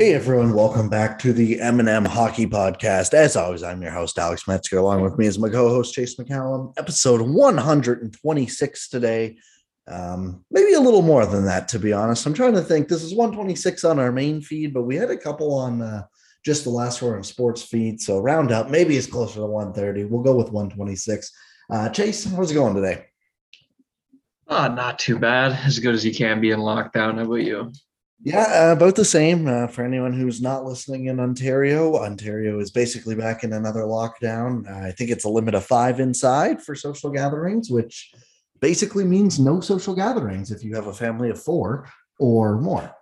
Hey everyone, welcome back to the M&M Hockey Podcast. As always, I'm your host Alex Metzger. Along with me is my co-host Chase McCallum. Episode 126 today. Um, maybe a little more than that, to be honest. I'm trying to think. This is 126 on our main feed, but we had a couple on uh, just the last one on sports feed. So round up, maybe it's closer to 130. We'll go with 126. Uh, Chase, how's it going today? Uh, not too bad. As good as you can be in lockdown. How about you? Yeah, uh, about the same. Uh, for anyone who's not listening in Ontario, Ontario is basically back in another lockdown. Uh, I think it's a limit of five inside for social gatherings, which basically means no social gatherings if you have a family of four or more.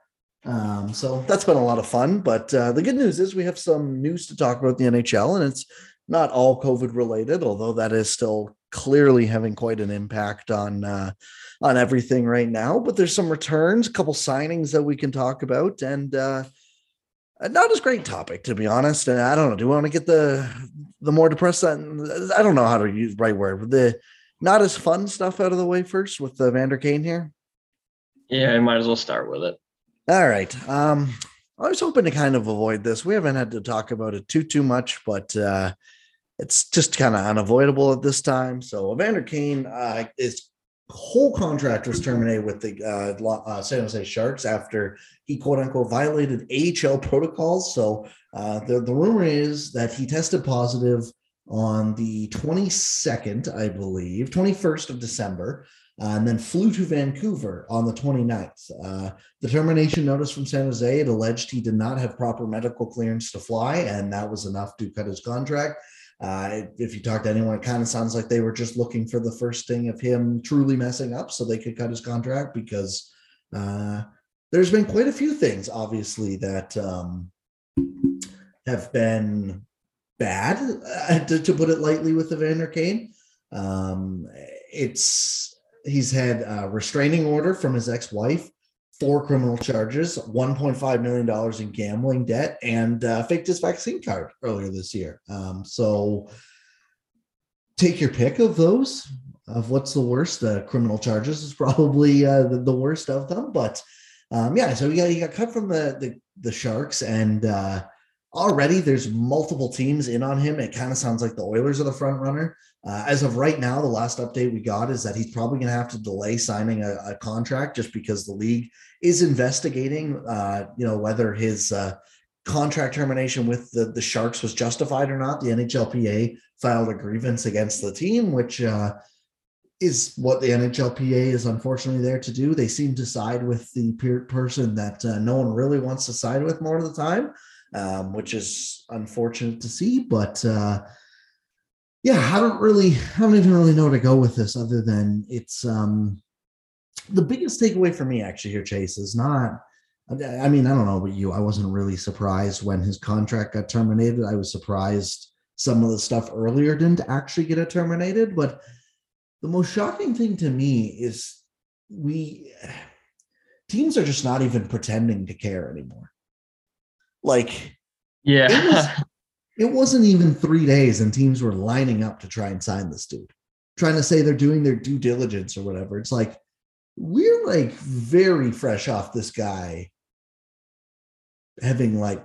Um, so that's been a lot of fun. But uh, the good news is we have some news to talk about the NHL, and it's not all COVID related, although that is still clearly having quite an impact on uh, on everything right now. But there's some returns, a couple signings that we can talk about, and uh, not as great topic to be honest. And I don't know. Do we want to get the the more depressed? I don't know how to use the right word. The not as fun stuff out of the way first with the Vander Kane here. Yeah, I might as well start with it. All right. Um, I was hoping to kind of avoid this. We haven't had to talk about it too too much, but uh, it's just kind of unavoidable at this time. So Evander Kane, uh, his whole contract was terminated with the uh, uh, San Jose Sharks after he quote unquote violated AHL protocols. So uh, the the rumor is that he tested positive on the 22nd, I believe, 21st of December. Uh, and then flew to Vancouver on the 29th. Uh, the termination notice from San Jose it alleged he did not have proper medical clearance to fly, and that was enough to cut his contract. Uh, if you talk to anyone, it kind of sounds like they were just looking for the first thing of him truly messing up so they could cut his contract because uh, there's been quite a few things, obviously, that um, have been bad, uh, to, to, put it lightly, with Evander Kane. Um, it's he's had a restraining order from his ex-wife four criminal charges, $1.5 million in gambling debt, and uh, faked his vaccine card earlier this year. Um, so take your pick of those, of what's the worst. The criminal charges is probably uh, the, the, worst of them. But um, yeah, so he got, he got cut from the, the, the Sharks, and uh, already there's multiple teams in on him. It kind of sounds like the Oilers are the front runner. Uh, as of right now, the last update we got is that he's probably going to have to delay signing a, a, contract just because the league is investigating, uh, you know, whether his uh, contract termination with the, the Sharks was justified or not. The NHLPA filed a grievance against the team, which uh, is what the NHLPA is unfortunately there to do. They seem to side with the person that uh, no one really wants to side with more of the time, um, which is unfortunate to see, but uh, yeah, I don't really, I don't even really know where to go with this other than it's um the biggest takeaway for me actually here, Chase, is not. I mean, I don't know about you. I wasn't really surprised when his contract got terminated. I was surprised some of the stuff earlier didn't actually get it terminated. But the most shocking thing to me is we teams are just not even pretending to care anymore. Like, yeah, it wasn't even three days and teams were lining up to try and sign this dude, trying to say they're doing their due diligence or whatever. It's like, we're like very fresh off this guy having like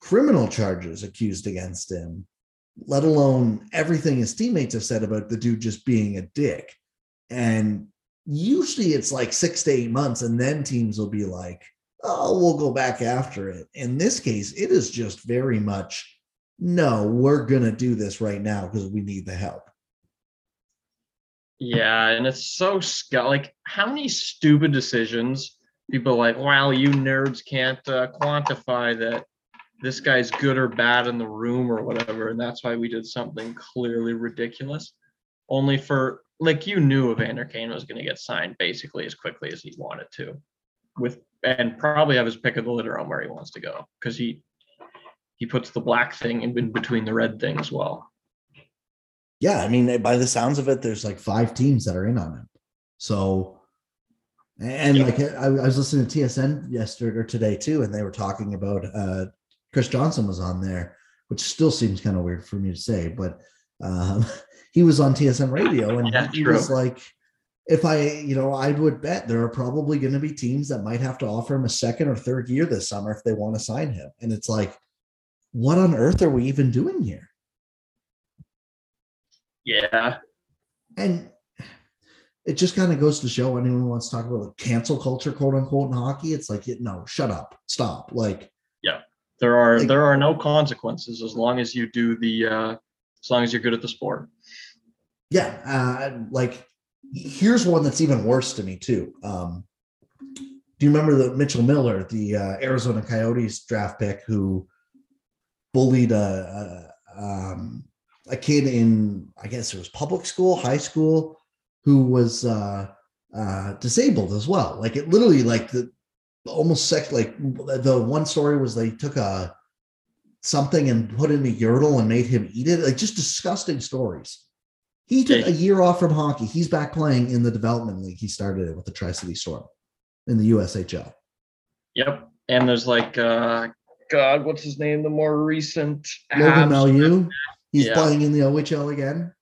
criminal charges accused against him, let alone everything his teammates have said about the dude just being a dick. And usually it's like six to eight months, and then teams will be like, oh, we'll go back after it. In this case, it is just very much no, we're going to do this right now because we need the help. Yeah, and it's so like how many stupid decisions people like, wow, you nerds can't uh, quantify that this guy's good or bad in the room or whatever, and that's why we did something clearly ridiculous. Only for like you knew Evander Kane was going to get signed basically as quickly as he wanted to, with and probably have his pick of the litter on where he wants to go because he he puts the black thing in between the red thing as well. Yeah, I mean, by the sounds of it, there's like five teams that are in on him. So, and yeah. like I, I, was listening to TSN yesterday or today too, and they were talking about uh, Chris Johnston was on there, which still seems kind of weird for me to say, but um, he was on TSN radio and yeah, he true. was like, if I, you know, I would bet there are probably going to be teams that might have to offer him a second or third year this summer if they want to sign him. And it's like, what on earth are we even doing here? Yeah. And it just kind of goes to show anyone who wants to talk about the cancel culture, quote unquote, in hockey. It's like, no, shut up, stop. Like, yeah, There are Like- there are no consequences as long as you do the uh as long as you're good at the sport. yeah, uh, like here's one that's even worse to me too. Um, do you remember the Mitchell Miller, the uh, Arizona Coyotes draft pick, who bullied a, a um, a kid in I guess it was public school, high school, who was uh, uh, disabled as well. Like it literally, like the almost sex. Like the one story was they took a something and put in a urinal and made him eat it. Like just disgusting stories. He took Yeah. a year off from hockey. He's back playing in the development league. He started it with the Tri City Storm in the USHL. Yep. And there's like uh God, what's his name? The more recent Logan Mailloux, he's Yeah. playing in the OHL again.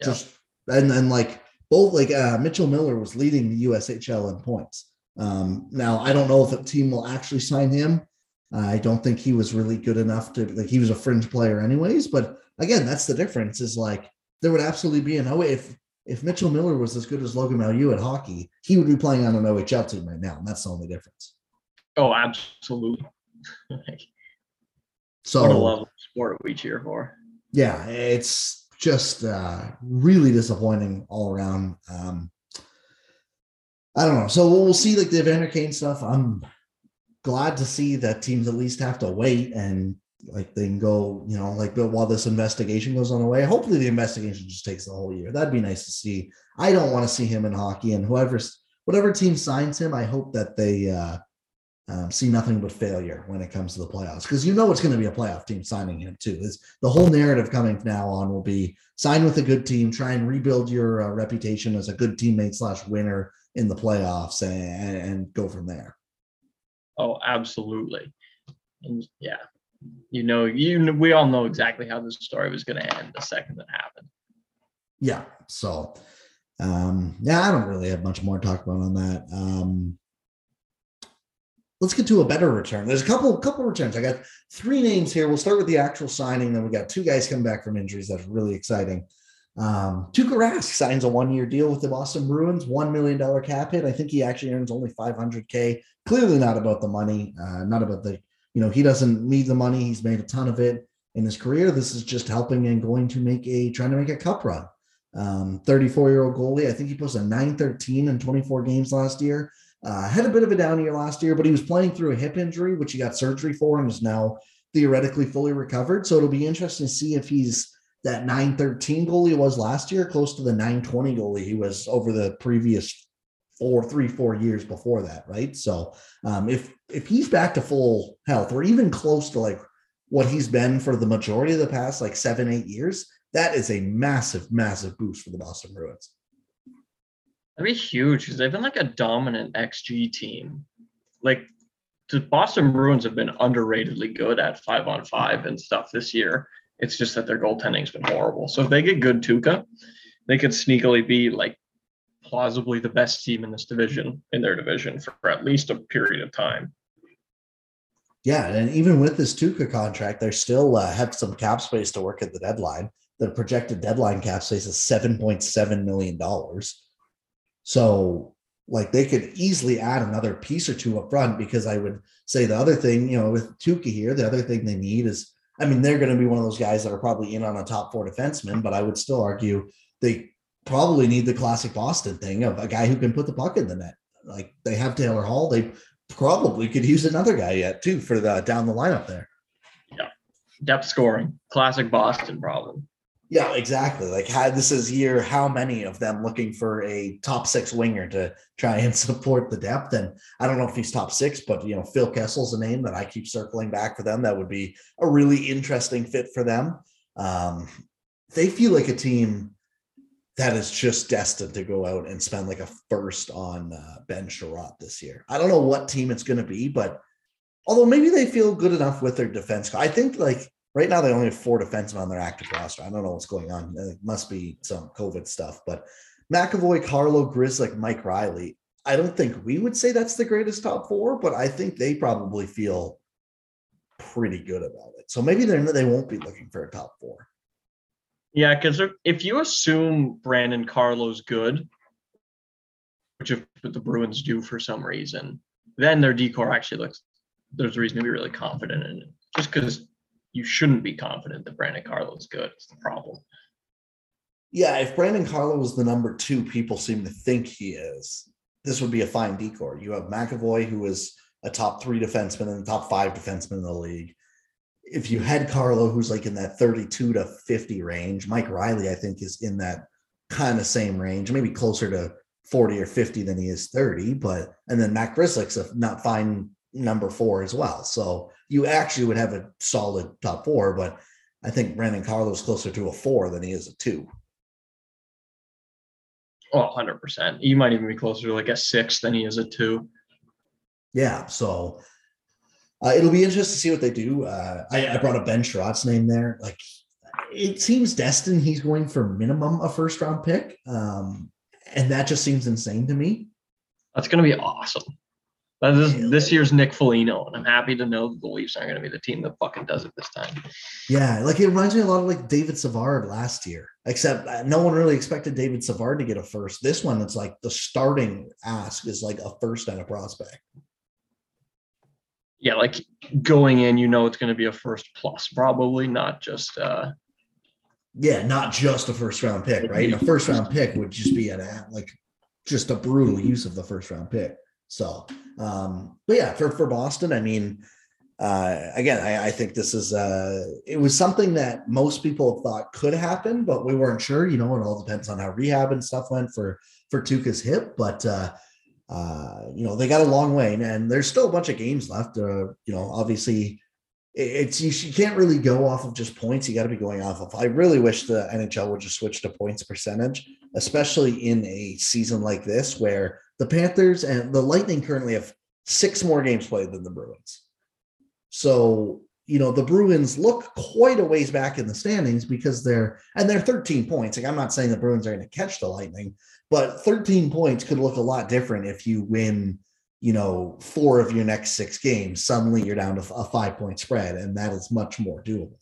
Yeah. Just and then like both like uh, Mitchell Miller was leading the USHL in points. Um, now I don't know if the team will actually sign him. I don't think he was really good enough to like he was a fringe player anyways. But again, that's the difference. Is like there would absolutely be an oh if if Mitchell Miller was as good as Logan Mailloux at hockey, he would be playing on an OHL team right now, and that's the only difference. Oh, absolutely. So what a level sport we cheer for. yeah, it's just uh, really disappointing all around. Um, I don't know. So we'll see like the Evander Kane stuff. I'm glad to see that teams at least have to wait and like they can go, you know, like but while this investigation goes on the way. Hopefully the investigation just takes the whole year. That'd be nice to see. I don't want to see him in hockey and whoever's whatever team signs him, I hope that they uh um, see nothing but failure when it comes to the playoffs because you know it's going to be a playoff team signing him too. Is the whole narrative coming now on will be sign with a good team, try and rebuild your uh, reputation as a good teammate slash winner in the playoffs, and, and go from there. Oh, absolutely. And yeah, you know, you we all know exactly how this story was going to end the second it happened. Yeah. So, um, yeah, I don't really have much more to talk about on that. Um, let's get to a better return. There's a couple couple returns. I got three names here. We'll start with the actual signing. Then we got two guys coming back from injuries. That's really exciting. Um, Tuukka Rask signs a one year deal with the Boston Bruins, one million dollar cap hit. I think he actually earns only 500k. Clearly not about the money, uh, not about the you know he doesn't need the money. He's made a ton of it in his career. This is just helping and going to make a trying to make a cup run. Um, 34 year old goalie. I think he posted a 913 in 24 games last year. Uh, had a bit of a down year last year, but he was playing through a hip injury, which he got surgery for and is now theoretically fully recovered. So it'll be interesting to see if he's that 913 goalie was last year, close to the 920 goalie he was over the previous four, three, four years before that, right? So um, if if he's back to full health or even close to like what he's been for the majority of the past like seven, eight years, that is a massive, massive boost for the Boston Bruins. That'd be huge because they've been like a dominant XG team. Like the Boston Bruins have been underratedly good at five on five and stuff this year. It's just that their goaltending's been horrible. So if they get good Tuukka, they could sneakily be like plausibly the best team in this division in their division for, at least a period of time. Yeah, and even with this Tuukka contract, they still uh, have some cap space to work at the deadline. The projected deadline cap space is seven point seven million dollars. So, like, they could easily add another piece or two up front. Because I would say the other thing, you know, with Tuukka here, the other thing they need is, I mean, they're going to be one of those guys that are probably in on a top four defenseman, but I would still argue they probably need the classic Boston thing of a guy who can put the puck in the net. Like they have Taylor Hall, they probably could use another guy yet too for the down the lineup there. Yeah, depth scoring, classic Boston problem. Yeah, exactly. Like had this is year how many of them looking for a top six winger to try and support the depth. And I don't know if he's top six, but you know, Phil Kessel's a name that I keep circling back for them. That would be a really interesting fit for them. Um, they feel like a team that is just destined to go out and spend like a first on uh, Ben Chiarot this year. I don't know what team it's going to be, but although maybe they feel good enough with their defense, I think like right now they only have four defensemen on their active roster. I don't know what's going on. It must be some COVID stuff, but McAvoy, Carlo, Grzelcyk, Mike Reilly. I don't think we would say that's the greatest top four, but I think they probably feel pretty good about it. So maybe they're they won't be looking for a top four. Yeah, because if you assume Brandon Carlo's good, which if the Bruins do for some reason, then their D-core actually looks there's a reason to be really confident in it. Just because you shouldn't be confident that Brandon Carlo is good is the problem. Yeah, if Brandon Carlo was the number two, people seem to think he is. This would be a fine D-core. You have McAvoy, who is a top three defenseman and top five defenseman in the league. If you had Carlo, who's like in that 32 to 50 range, Mike Reilly, I think, is in that kind of same range, maybe closer to 40 or 50 than he is 30. But and then Matt Grzelcyk's a not fine number four as well. So you actually would have a solid top four, but I think Brandon Carlo's closer to a four than he is a two. Oh, 100%. You might even be closer to like a six than he is a two. Yeah. So uh, it'll be interesting to see what they do. Uh, I, I brought up Ben Chiarot's name there. Like it seems destined he's going for minimum a first round pick. Um, and that just seems insane to me. That's going to be awesome. That is this year's Nick Foligno, and I'm happy to know that the Leafs aren't going to be the team that fucking does it this time. Yeah, like it reminds me a lot of like David Savard last year, except uh, no one really expected David Savard to get a first. This one, it's like the starting ask is like a first and a prospect. Yeah, like going in, you know it's going to be a first plus, probably not just. uh Yeah, not just a first round pick, right? A first round pick would just be an like just a brutal use of the first round pick. So, um, but yeah, for, for Boston, I mean, uh, again, I, I, think this is uh, it was something that most people thought could happen, but we weren't sure. You know, it all depends on how rehab and stuff went for for Tuukka's hip. But uh, uh, you know, they got a long way, and there's still a bunch of games left. Uh, you know, obviously, it's you, you can't really go off of just points. You got to be going off of. I really wish the NHL would just switch to points percentage, especially in a season like this where the Panthers and the Lightning currently have six more games played than the Bruins. So, you know, the Bruins look quite a ways back in the standings because they're, and they're 13 points. Like, I'm not saying the Bruins are going to catch the Lightning, but 13 points could look a lot different if you win, you know, four of your next six games. Suddenly you're down to a five point spread, and that is much more doable.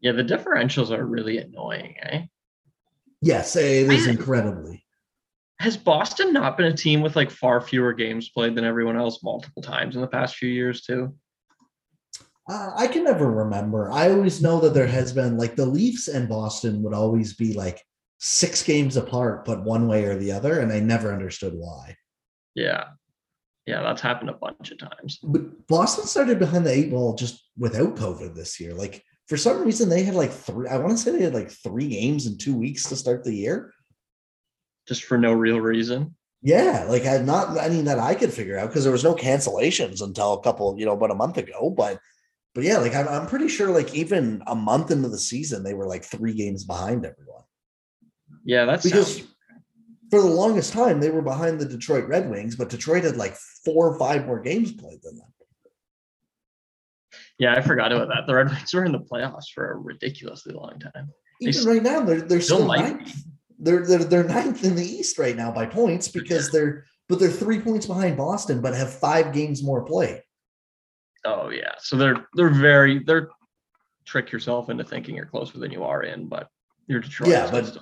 Yeah, the differentials are really annoying, eh? Yes, it is incredibly has Boston not been a team with like far fewer games played than everyone else multiple times in the past few years too? Uh, I can never remember. I always know that there has been like the Leafs and Boston would always be like six games apart, but one way or the other, and I never understood why. Yeah, yeah, that's happened a bunch of times. But Boston started behind the eight ball just without COVID this year. Like for some reason, they had like three. I want to say they had like three games in two weeks to start the year just for no real reason. Yeah, like I not any that I could figure out because there was no cancellations until a couple, you know, about a month ago. But but yeah, like I'm, I'm pretty sure like even a month into the season, they were like three games behind everyone. Yeah, that's because sounds... for the longest time they were behind the Detroit Red Wings, but Detroit had like four or five more games played than them. Yeah, I forgot about that. The Red Wings were in the playoffs for a ridiculously long time. Even they right now, they're they're still, still they're, they're they're ninth in the East right now by points because they're but they're three points behind Boston, but have five games more played. Oh yeah, so they're they're very they're trick yourself into thinking you're closer than you are in, but you're Detroit. Yeah, but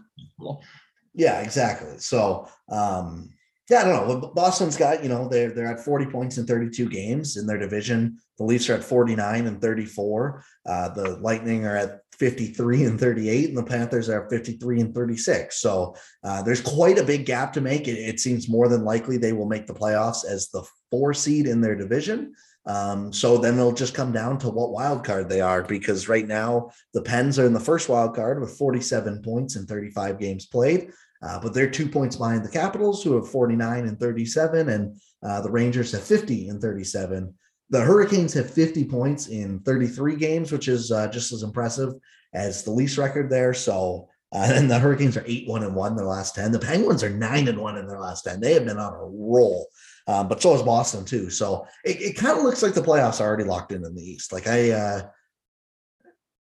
yeah, exactly. So um, yeah, I don't know. Boston's got you know they're they're at 40 points in 32 games in their division. The Leafs are at 49 and 34. Uh, the Lightning are at 53 and 38, and the Panthers are 53 and 36. So uh, there's quite a big gap to make. It, it, seems more than likely they will make the playoffs as the four seed in their division. Um, so then it'll just come down to what wild card they are, because right now the Pens are in the first wild card with 47 points and 35 games played. Uh, but they're two points behind the Capitals, who have 49 and 37, and uh, the Rangers have 50 and 37. The Hurricanes have 50 points in 33 games, which is uh, just as impressive as the Leafs record there. So, uh, and the Hurricanes are eight one and one in their last 10. The Penguins are nine and one in their last 10. They have been on a roll, um, but so is Boston too. So it, it kind of looks like the playoffs are already locked in in the East. Like I, uh,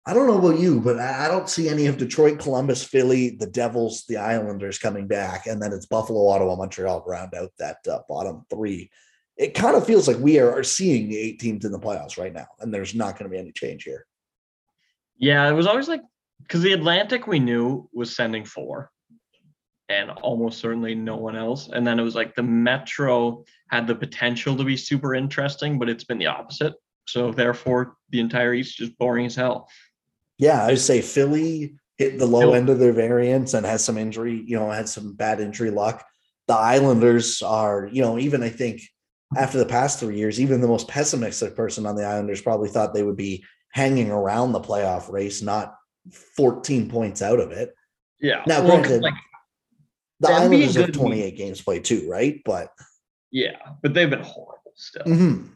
I don't know about you, but I, I don't see any of Detroit, Columbus, Philly, the Devils, the Islanders coming back, and then it's Buffalo, Ottawa, Montreal round out that uh, bottom three. It kind of feels like we are, are seeing the eight teams in the playoffs right now, and there's not going to be any change here. Yeah, it was always like because the Atlantic we knew was sending four, and almost certainly no one else. And then it was like the Metro had the potential to be super interesting, but it's been the opposite. So therefore, the entire East is just boring as hell. Yeah, I would say Philly hit the low end of their variance and has some injury, you know, had some bad injury luck. The Islanders are, you know, even I think after the past three years, even the most pessimistic person on the Islanders probably thought they would be hanging around the playoff race, not 14 points out of it. Yeah. Now, Well, granted, like, The being Islanders have good 28 games played too, right? But yeah, but they've been horrible still. mhm.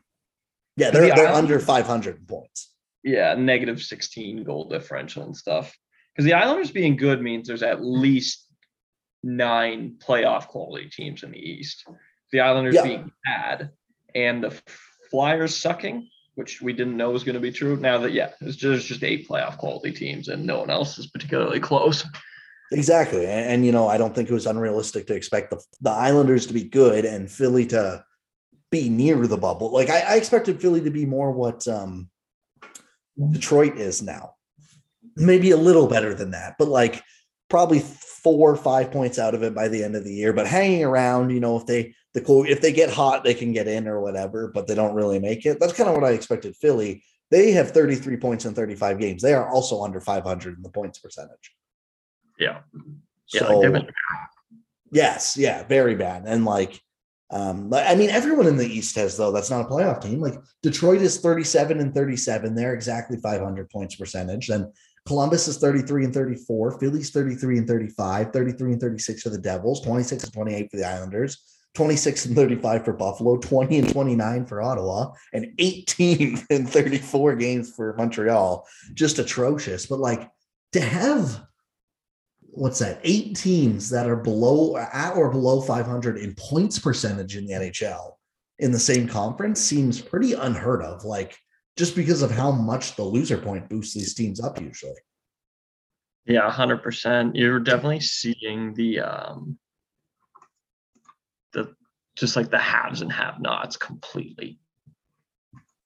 yeah, they're, they're Islanders- under 500 points. Yeah, negative 16 goal differential and stuff. Because the Islanders being good means there's at least nine playoff quality teams in the East. The Islanders Yeah. being bad and the Flyers sucking, which we didn't know was going to be true. Now that yeah, it's just, there's just eight playoff quality teams and no one else is particularly close. Exactly. And, and, you know, I don't think it was unrealistic to expect the, the Islanders to be good and Philly to be near the bubble. Like I, I expected Philly to be more what um Detroit is now. Maybe a little better than that, but like probably four or five points out of it by the end of the year. But hanging around, you know, if they the cool if they get hot, they can get in or whatever, but they don't really make it. That's kind of what I expected Philly. They have 33 points in 35 games. They are also under 500 in the points percentage. Yeah. Yeah, So like Yes, yeah, very bad. And like, um, I mean, everyone in the East has though. That's not a playoff team. Like Detroit is 37 and 37. They're exactly 500 points percentage. Then Columbus is 33 and 34. Philly's 33 and 35. 33 and 36 for the Devils. 26 and 28 for the Islanders. 26 and 35 for Buffalo. 20 and 29 for Ottawa. And 18 and 34 games for Montreal. Just atrocious. But like to have what's that? Eight teams that are below at or below 500 in points percentage in the NHL in the same conference seems pretty unheard of. Like just because of how much the loser point boosts these teams up usually. Yeah, hundred percent. You're definitely seeing the um the just like the haves and have-nots completely.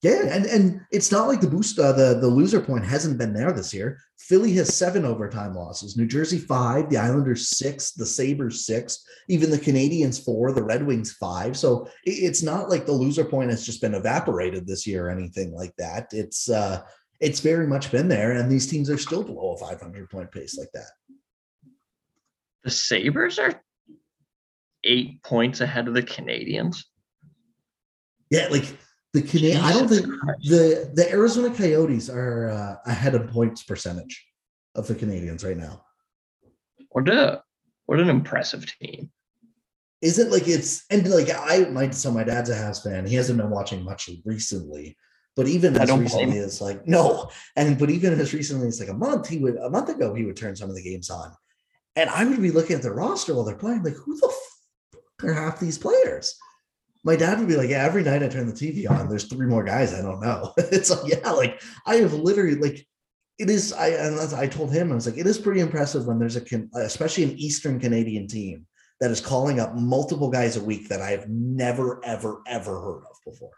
Yeah, and and it's not like the boost uh, the the loser point hasn't been there this year. Philly has seven overtime losses, New Jersey five, the Islanders six, the Sabres six, even the Canadiens four, the Red Wings five. So it- it's not like the loser point has just been evaporated this year or anything like that. It's uh it's very much been there, and these teams are still below a 500 point pace like that. The Sabres are eight points ahead of the Canadiens. Yeah, like the Canadien. I don't think Christ. the the Arizona Coyotes are uh, ahead of points percentage of the Canadiens right now. What a what an impressive team. Is it like it's and like I my so my dad's a Habs fan. He hasn't been watching much recently, but even as recently as like no, and but even as recently as like a month, he would a month ago he would turn some of the games on, and I would be looking at the roster while they're playing, like who the f- are half these players? My dad would be like, yeah, every night I turn the TV on, there's three more guys I don't know. it's like yeah, like I have literally like. It is. I and I told him I was like, it is pretty impressive when there's a, especially an Eastern Canadian team that is calling up multiple guys a week that I have never, ever, ever heard of before.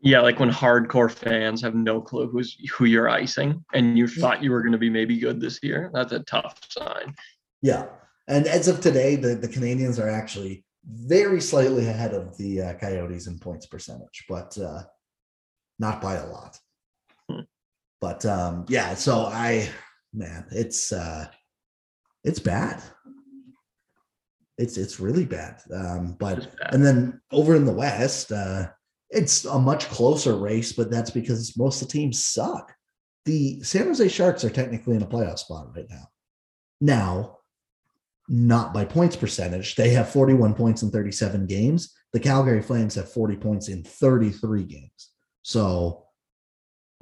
Yeah, like when hardcore fans have no clue who's who you're icing and you thought you were going to be maybe good this year. That's a tough sign. Yeah. And as of today, the, the Canadiens are actually very slightly ahead of the uh, Coyotes in points percentage, but uh, not by a lot. Hmm. But um, yeah, so I, man, it's uh, it's bad. It's it's really bad. Um, but bad. And then over in the West, uh, it's a much closer race, but that's because most of the teams suck. The San Jose Sharks are technically in a playoff spot right now. Now, not by points percentage. They have 41 points in 37 games. The Calgary Flames have 40 points in 33 games. So,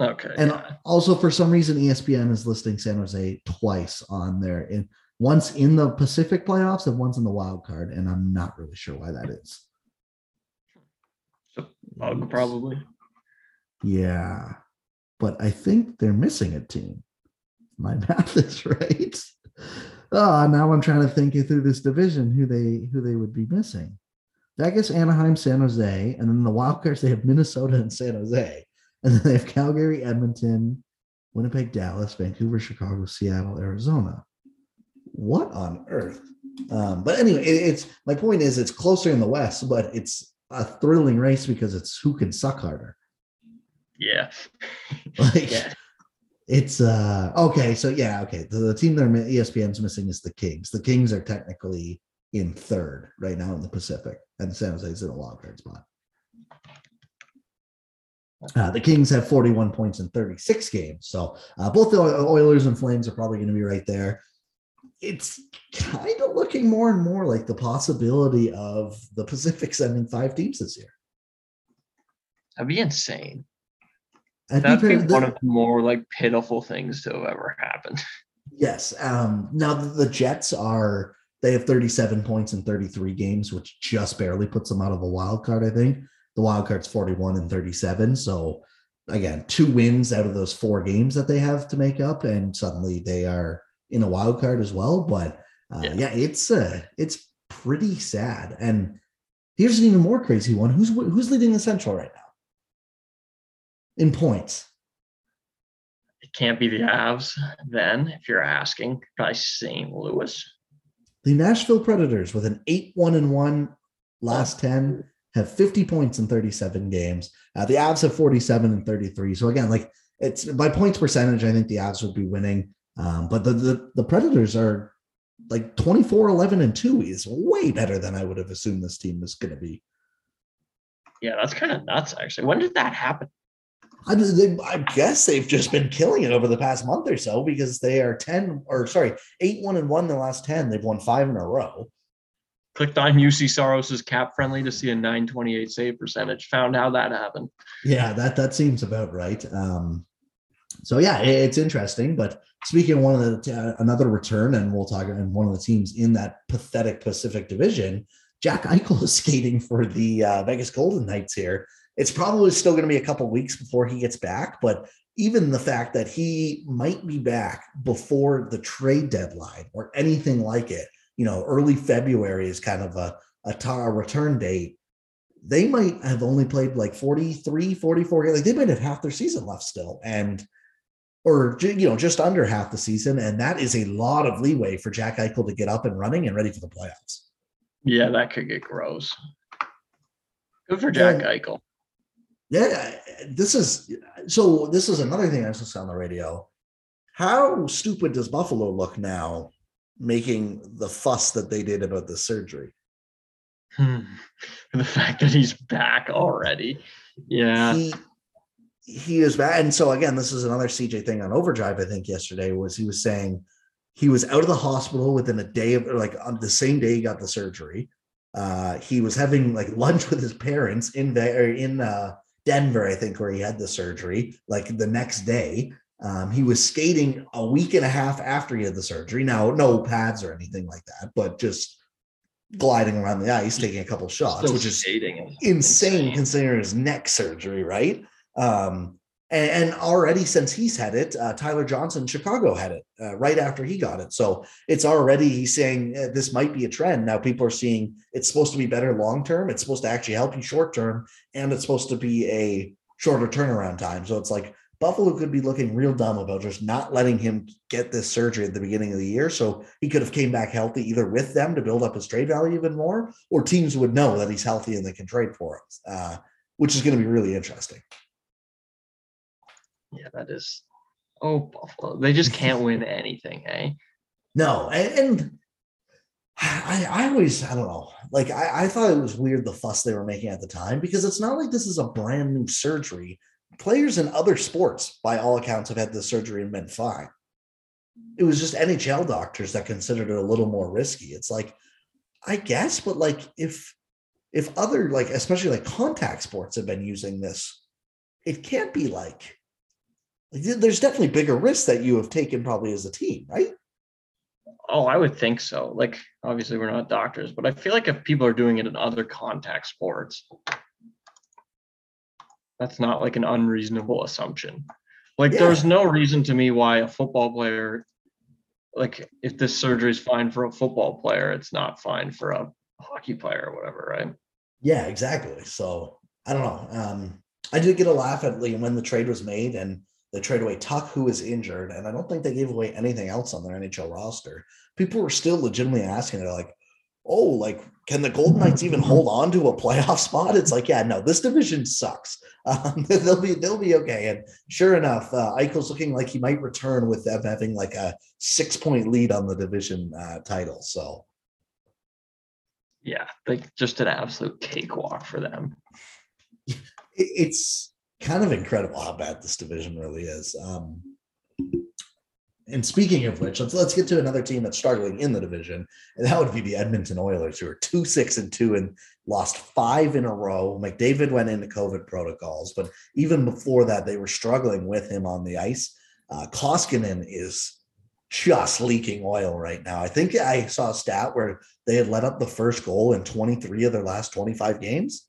Okay. and yeah. also for some reason, ESPN is listing San Jose twice on there. In once in the Pacific playoffs and once in the wild card, and I'm not really sure why that is. Bug probably. Yeah. But I think they're missing a team. my math is right. Oh, now I'm trying to think through this division who they who they would be missing. I guess Anaheim, San Jose, and then the Wildcards they have Minnesota and San Jose, and then they have Calgary, Edmonton, Winnipeg, Dallas, Vancouver, Chicago, Seattle, Arizona. What on earth? Um, but anyway, it, it's my point is it's closer in the West, but it's a thrilling race because it's who can suck harder. Yeah. Like Yeah. It's uh okay, so yeah, okay. The, the team that E ESPN's missing is the Kings. The Kings are technically in third right now in the Pacific, and San Jose's in a wild card spot. Uh, the Kings have 41 points in 36 games. So uh, both the Oilers and Flames are probably going to be right there. It's kind of looking more and more like the possibility of the Pacific sending five teams this year. That'd be insane. I'd That'd be prepared- one of the more like pitiful things to have ever happened. Yes. Um, now the, the Jets are they have 37 points in 33 games, which just barely puts them out of a wild card, I think. The wild card's 41 and 37. So again, two wins out of those four games that they have to make up, and suddenly they are in a wild card as well. But uh, yeah. Yeah. it's uh it's pretty sad. And here's an even more crazy one. Who's who's leading the central right now? In points. It can't be the Avs then, if you're asking. Probably St. Louis. The Nashville Predators, with an 8 1 and 1 last 10, have 50 points in 37 games. Uh, the Avs have 47 and 33. So, again, like it's by points percentage, I think the Avs would be winning. Um, but the, the, the Predators are like 24 11 and 2 is way better than I would have assumed this team was going to be. Yeah, that's kind of nuts, actually. When did that happen? I, they, I guess they've just been killing it over the past month or so because they are 10 or sorry, 8 1 and 1 the last 10. They've won five in a row. Clicked on Juuse Saros's cap friendly to see a 928 save percentage. Found how that happened. Yeah, that that seems about right. Um, so yeah, it- it's interesting. But speaking of one of the uh, another return, and we'll talk and one of the teams in that pathetic Pacific Division, Jack Eichel is skating for the uh, Vegas Golden Knights here. It's probably still going to be a couple weeks before he gets back, but even the fact that he might be back before the trade deadline or anything like it, you know, early February is kind of a a, return date they might have only played like 43 44 games. like they might have half their season left still and or you know just under half the season and that is a lot of leeway for jack eichel to get up and running and ready for the playoffs Yeah, that could get gross. Good for Jack Yeah. Eichel. Yeah this is so this is another thing i was listening on the radio how stupid does buffalo look now making the fuss that they did about the surgery Hmm. The fact that he's back already. Yeah. he he is bad. And so again, this is another CJ thing on overdrive. I think yesterday was he was saying he was out of the hospital within a day of like on the same day he got the surgery. Uh, he was having like lunch with his parents in or in uh, Denver, I think, where he had the surgery. Like the next day, um, he was skating a week and a half after he had the surgery. Now, no pads or anything like that, but just gliding around the ice, taking a couple shots, Still which is skating insane considering his neck surgery, right? Um, and, and already since he's had it, uh, Tyler Johnson, Chicago had it uh, right after he got it. So it's already he's saying uh, this might be a trend. Now people are seeing it's supposed to be better long term. It's supposed to actually help you short term, and it's supposed to be a shorter turnaround time. So it's like Buffalo could be looking real dumb about just not letting him get this surgery at the beginning of the year. So he could have came back healthy either with them to build up his trade value even more, or teams would know that he's healthy and they can trade for him, uh, which is going to be really interesting. Yeah, that is. Oh, Buffalo. They just can't win anything, eh? No, and, and I, I always, I don't know, like I, I thought it was weird the fuss they were making at the time because it's not like this is a brand new surgery. Players in other sports, by all accounts, have had this surgery and been fine. It was just NHL doctors that considered it a little more risky. It's like, I guess, but like if if other like especially like contact sports have been using this, it can't be like like, there's definitely bigger risks that you have taken probably as a team, right? Oh, I would think so. Like, obviously, we're not doctors, but I feel like if people are doing it in other contact sports, that's not like an unreasonable assumption. Like Yeah. there's no reason to me why a football player, like if this surgery is fine for a football player, it's not fine for a hockey player or whatever, right? Yeah, exactly. So I don't know. Um, I did get a laugh at like, when the trade was made and they trade away Tuch, who was injured, and I don't think they gave away anything else on their NHL roster. People were still legitimately asking, they're like, "Oh, like can the Golden Knights even hold on to a playoff spot?" It's like, yeah, no, this division sucks. Um, they'll be they'll be okay. And sure enough, uh, Eichel's looking like he might return with them having like a six point lead on the division uh, title. So Yeah, like just an absolute cakewalk for them. it's kind of incredible how bad this division really is. Um, and speaking of which, let's let's get to another team that's struggling in the division, and that would be the Edmonton Oilers, who are two six and two and lost five in a row. McDavid went into COVID protocols, but even before that, they were struggling with him on the ice. Uh, Koskinen is just leaking oil right now. I think I saw a stat where they had let up the first goal in 23 of their last 25 games.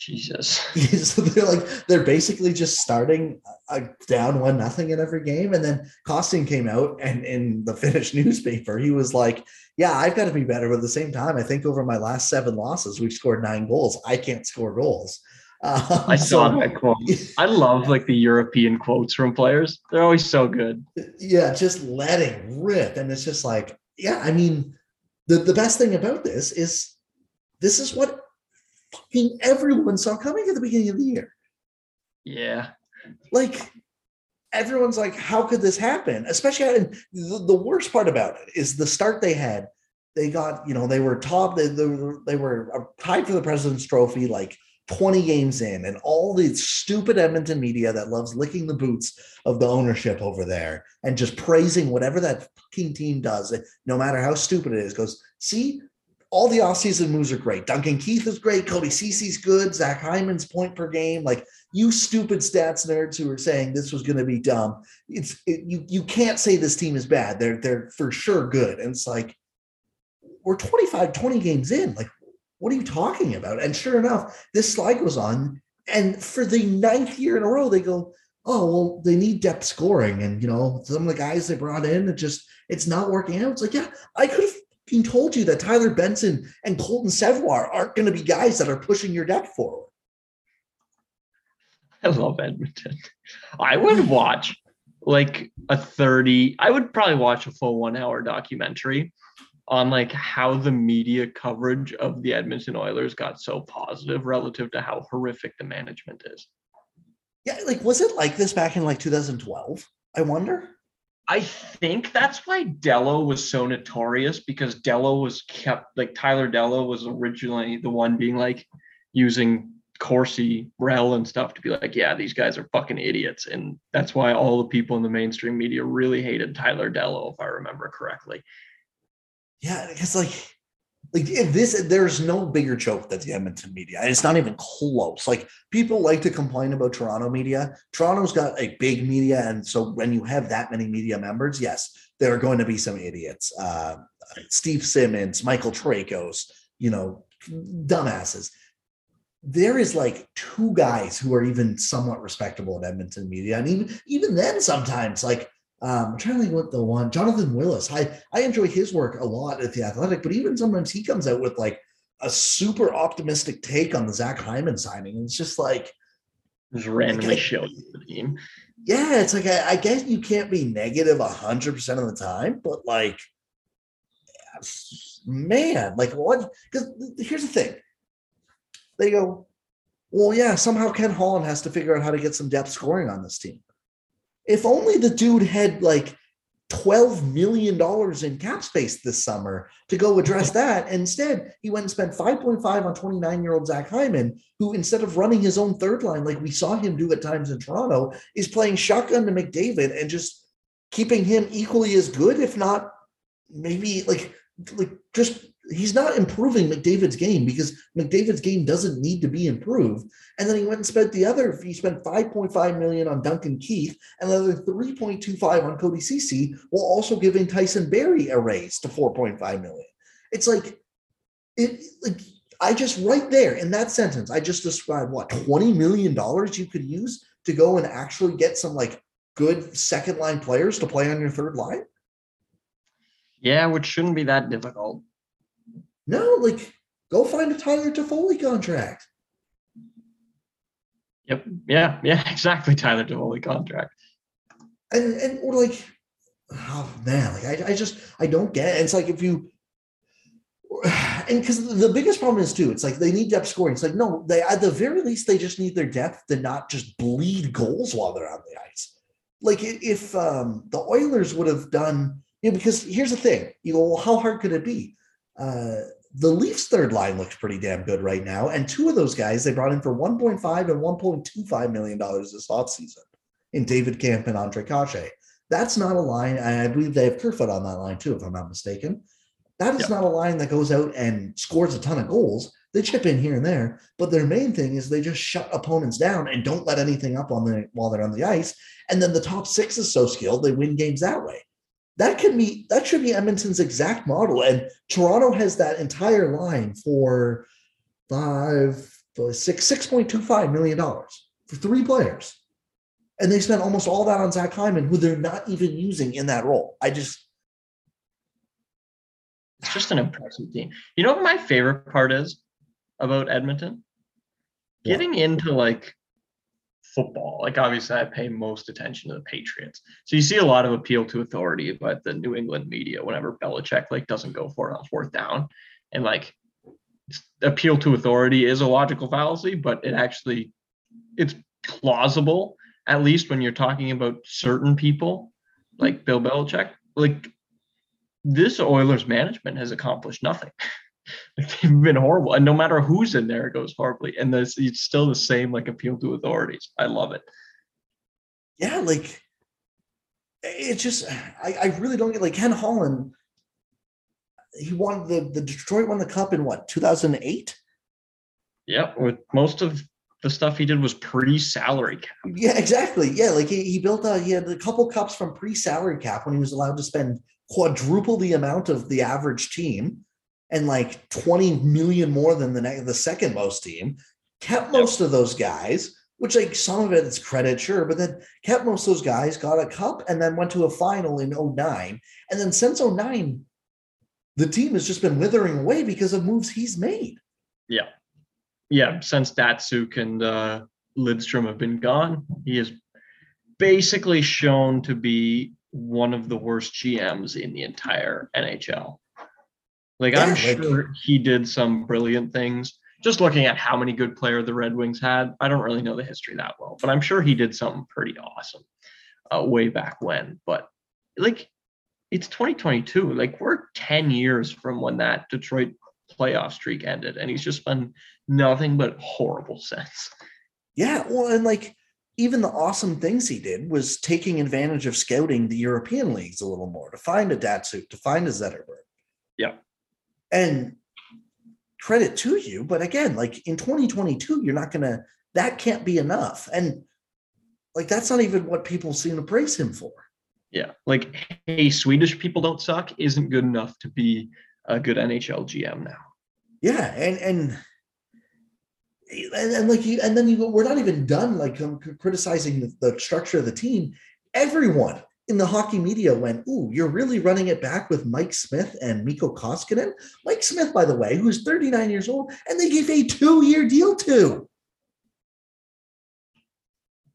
Jesus. so they're like they're basically just starting a down one nothing in every game and then Koskinen came out and in the finnish newspaper he was like yeah i've got to be better but at the same time i think over my last seven losses we've scored nine goals i can't score goals um, I saw so- that quote. I love like the European quotes from players. They're always so good. yeah, just letting rip. And it's just like, yeah, I mean, the, the best thing about this is this is what fucking everyone saw coming at the beginning of the year. Yeah. Like everyone's like, how could this happen? Especially and the, the worst part about it is the start they had. They got, you know, they were top, they, they were they were tied for the President's Trophy like 20 games in, and all the stupid Edmonton media that loves licking the boots of the ownership over there and just praising whatever that fucking team does, no matter how stupid it is, goes, see, all the offseason moves are great. Duncan Keith is great. Cody Cece's good. Zach Hyman's point per game. Like you stupid stats nerds who are saying this was going to be dumb. It's it, you. You can't say this team is bad. They're they're for sure good. And it's like we're 25, 20 games in. Like what are you talking about? And sure enough, this slide goes on. And for the ninth year in a row, they go, oh well, they need depth scoring. And you know, some of the guys they brought in, it just it's not working out. It's like, yeah, I could have fucking told you that Tyler Benson and Colton Sceviour aren't going to be guys that are pushing your depth forward. I love Edmonton. I would watch like a 30, I would probably watch a full one hour documentary on like how the media coverage of the Edmonton Oilers got so positive relative to how horrific the management is. Yeah, like was it like this back in like 2012? I wonder. I think that's why Dellow was so notorious because Dellow was kept like Tyler Dellow was originally the one being like using Corsi, Rel, and stuff to be like, yeah, these guys are fucking idiots. And that's why all the people in the mainstream media really hated Tyler Dellow, if I remember correctly. Yeah, because like, like if this, there's no bigger joke than the Edmonton media. and It's not even close. Like people like to complain about Toronto media. Toronto's got a big media, and so when you have that many media members, yes, there are going to be some idiots. Uh, Steve Simmons, Michael Traikos, you know, dumbasses. There is like two guys who are even somewhat respectable in Edmonton media, and even even then, sometimes like um, I'm trying to think what the one Jonathan Willis. I I enjoy his work a lot at the Athletic, but even sometimes he comes out with like a super optimistic take on the Zach Hyman signing. And it's just like, Just randomly Okay. showed the team. yeah, it's like I, I guess you can't be negative a hundred percent of the time, but like, man, like what? Because here's the thing. They go, well, yeah, somehow Ken Holland has to figure out how to get some depth scoring on this team. If only the dude had like $12 million in cap space this summer to go address that. Instead, he went and spent 5.5 on 29 year old Zach Hyman, who instead of running his own third line, like we saw him do at times in Toronto, is playing shotgun to McDavid and just keeping him equally as good, if not maybe like, like just he's not improving McDavid's game because McDavid's game doesn't need to be improved. And then he went and spent the other, he spent 5.5 million on Duncan Keith and another 3.25 on Cody Cece, while also giving Tyson Barrie a raise to 4.5 million. It's like it like I just right there in that sentence, I just described what 20 million dollars you could use to go and actually get some like good second line players to play on your third line? Yeah, which shouldn't be that difficult. No, like go find a Tyler Toffoli contract. Yep. Yeah. Yeah. Exactly. Tyler Toffoli contract. And and or like, oh man, like I, I just I don't get it. It's like if you and because the biggest problem is too, it's like they need depth scoring. It's like no, they at the very least they just need their depth to not just bleed goals while they're on the ice. Like if um, the Oilers would have done, you know, because here's the thing, you know, how hard could it be? Uh, the Leafs third line looks pretty damn good right now, and two of those guys they brought in for 1.5 and 1.25 million dollars this offseason in David Kampf and Ondrej Kase. That's not a line, and I believe they have Kerfoot on that line too, if I'm not mistaken. That is not a line that goes out and scores a ton of goals. They chip in here and there, but their main thing is they just shut opponents down and don't let anything up on the while they're on the ice. And then the top six is so skilled they win games that way. That can be that should be Edmonton's exact model. And Toronto has that entire line for five, six, six point two five million dollars for three players. And they spent almost all that on Zach Hyman, who they're not even using in that role. I just it's just an impressive team. You know what my favorite part is about Edmonton? Getting into like football. Like obviously I pay most attention to the Patriots. So you see a lot of appeal to authority but the New England media whenever Belichick like doesn't go for it on fourth down. And like appeal to authority is a logical fallacy, but it actually it's plausible, at least when you're talking about certain people like Bill Belichick. Like this Oilers management has accomplished nothing. they've been horrible, and no matter who's in there, it goes horribly. And this it's still the same like appeal to authorities. I love it. Yeah, like it's just I, I really don't get like Ken Holland. He won the the Detroit won the cup in what 2008. Yeah, with most of the stuff he did was pre-salary cap. Yeah, exactly. Yeah, like he, he built a he had a couple cups from pre-salary cap when he was allowed to spend quadruple the amount of the average team and like 20 million more than the the second most team. Kept most yep. of those guys, which like some of it is credit, sure, but then kept most of those guys, got a cup, and then went to a final in 09. And then since 09, the team has just been withering away because of moves he's made. Yeah. Yeah. Since Datsyuk and uh, Lidstrom have been gone, he has basically shown to be one of the worst GMs in the entire NHL. Like yeah, I'm sure he did some brilliant things. Just looking at how many good players the Red Wings had, I don't really know the history that well, but I'm sure he did something pretty awesome uh, way back when. But like, it's 2022. Like we're 10 years from when that Detroit playoff streak ended, and he's just been nothing but horrible since. Yeah, well, and like even the awesome things he did was taking advantage of scouting the European leagues a little more to find a Datsyuk, to find a Zetterberg. Yeah. And credit to you, but again, like in 2022, you're not gonna that can't be enough. And like that's not even what people seem to praise him for. Yeah. Like, hey, Swedish people don't suck isn't good enough to be a good NHL GM now. Yeah, and and and, and like you, and then you, go we're not even done like um, criticizing the, the, structure of the team. Everyone in the hockey media went, "Ooh, you're really running it back with Mike Smith and Mikko Koskinen." Mike Smith, by the way, who's 39 years old, and they gave a two-year deal to.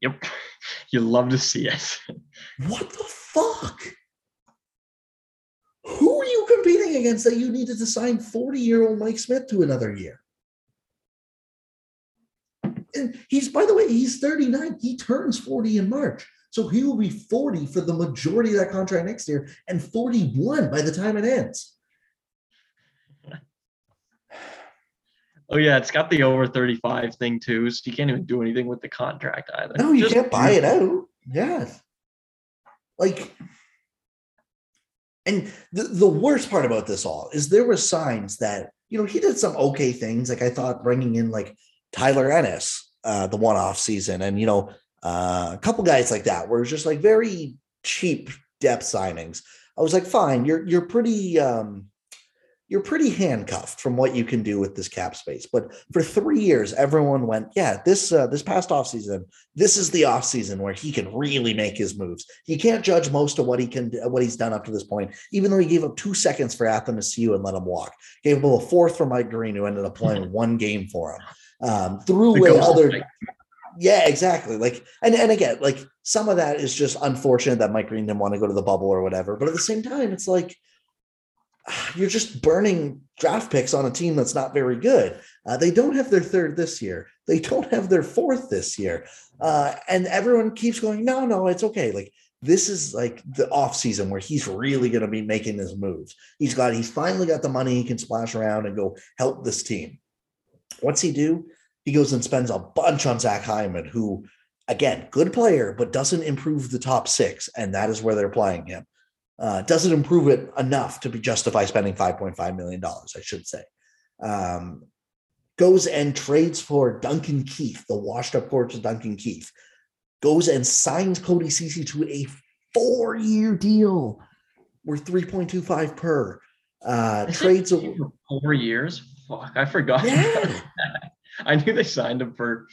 Yep, you love to see it. what the fuck? Who are you competing against that you needed to sign 40-year-old Mike Smith to another year? and he's by the way, he's 39. He turns 40 in March. So he will be 40 for the majority of that contract next year and 41 by the time it ends. Oh yeah, it's got the over 35 thing too, so you can't even do anything with the contract either. No, you Just can't buy it out. Yes. Like and the, the worst part about this all is there were signs that, you know, he did some okay things. Like I thought bringing in like Tyler Ennis uh, the one off season, and you know uh, a couple guys like that were just like very cheap depth signings. I was like, fine, you're you're pretty um, you're pretty handcuffed from what you can do with this cap space. But for three years, everyone went, yeah, this uh, this past offseason, this is the offseason where he can really make his moves. You can't judge most of what he can what he's done up to this point, even though he gave up two seconds for Athanasiu and let him walk. Gave him a fourth for Mike Green, who ended up playing one game for him. Um, threw away other yeah, exactly. Like, and, and again, like some of that is just unfortunate that Mike Green didn't want to go to the bubble or whatever. But at the same time, it's like you're just burning draft picks on a team that's not very good. Uh, they don't have their third this year. They don't have their fourth this year. Uh, and everyone keeps going, no, no, it's okay. Like this is like the off season where he's really going to be making his moves. He's got, he's finally got the money he can splash around and go help this team. What's he do? He goes and spends a bunch on Zach Hyman, who, again, good player, but doesn't improve the top six. And that is where they're playing him uh, doesn't improve it enough to be justify spending $5.5 million, I should say. Um, goes and trades for Duncan Keith, the washed up corpse of Duncan Keith. Goes and signs Cody Ceci to a four year deal worth 3.25 per. Uh, trades for four years. Fuck, I forgot. Yeah. I knew they signed him for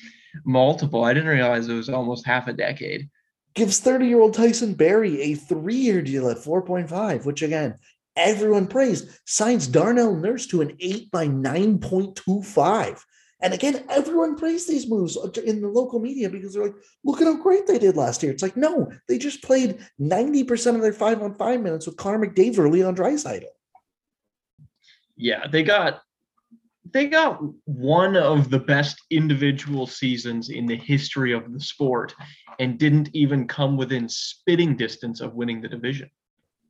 multiple. I didn't realize it was almost half a decade gives 30 year old Tyson Barrie a three year deal at 4.5, which again, everyone praised, signs Darnell Nurse to an 8 by 9.25. And again, everyone praised these moves in the local media because they're like, look at how great they did last year. It's like, no, they just played 90% of their five on five minutes with Connor McDavid or Leon Draisaitl. Yeah, they got they got one of the best individual seasons in the history of the sport and didn't even come within spitting distance of winning the division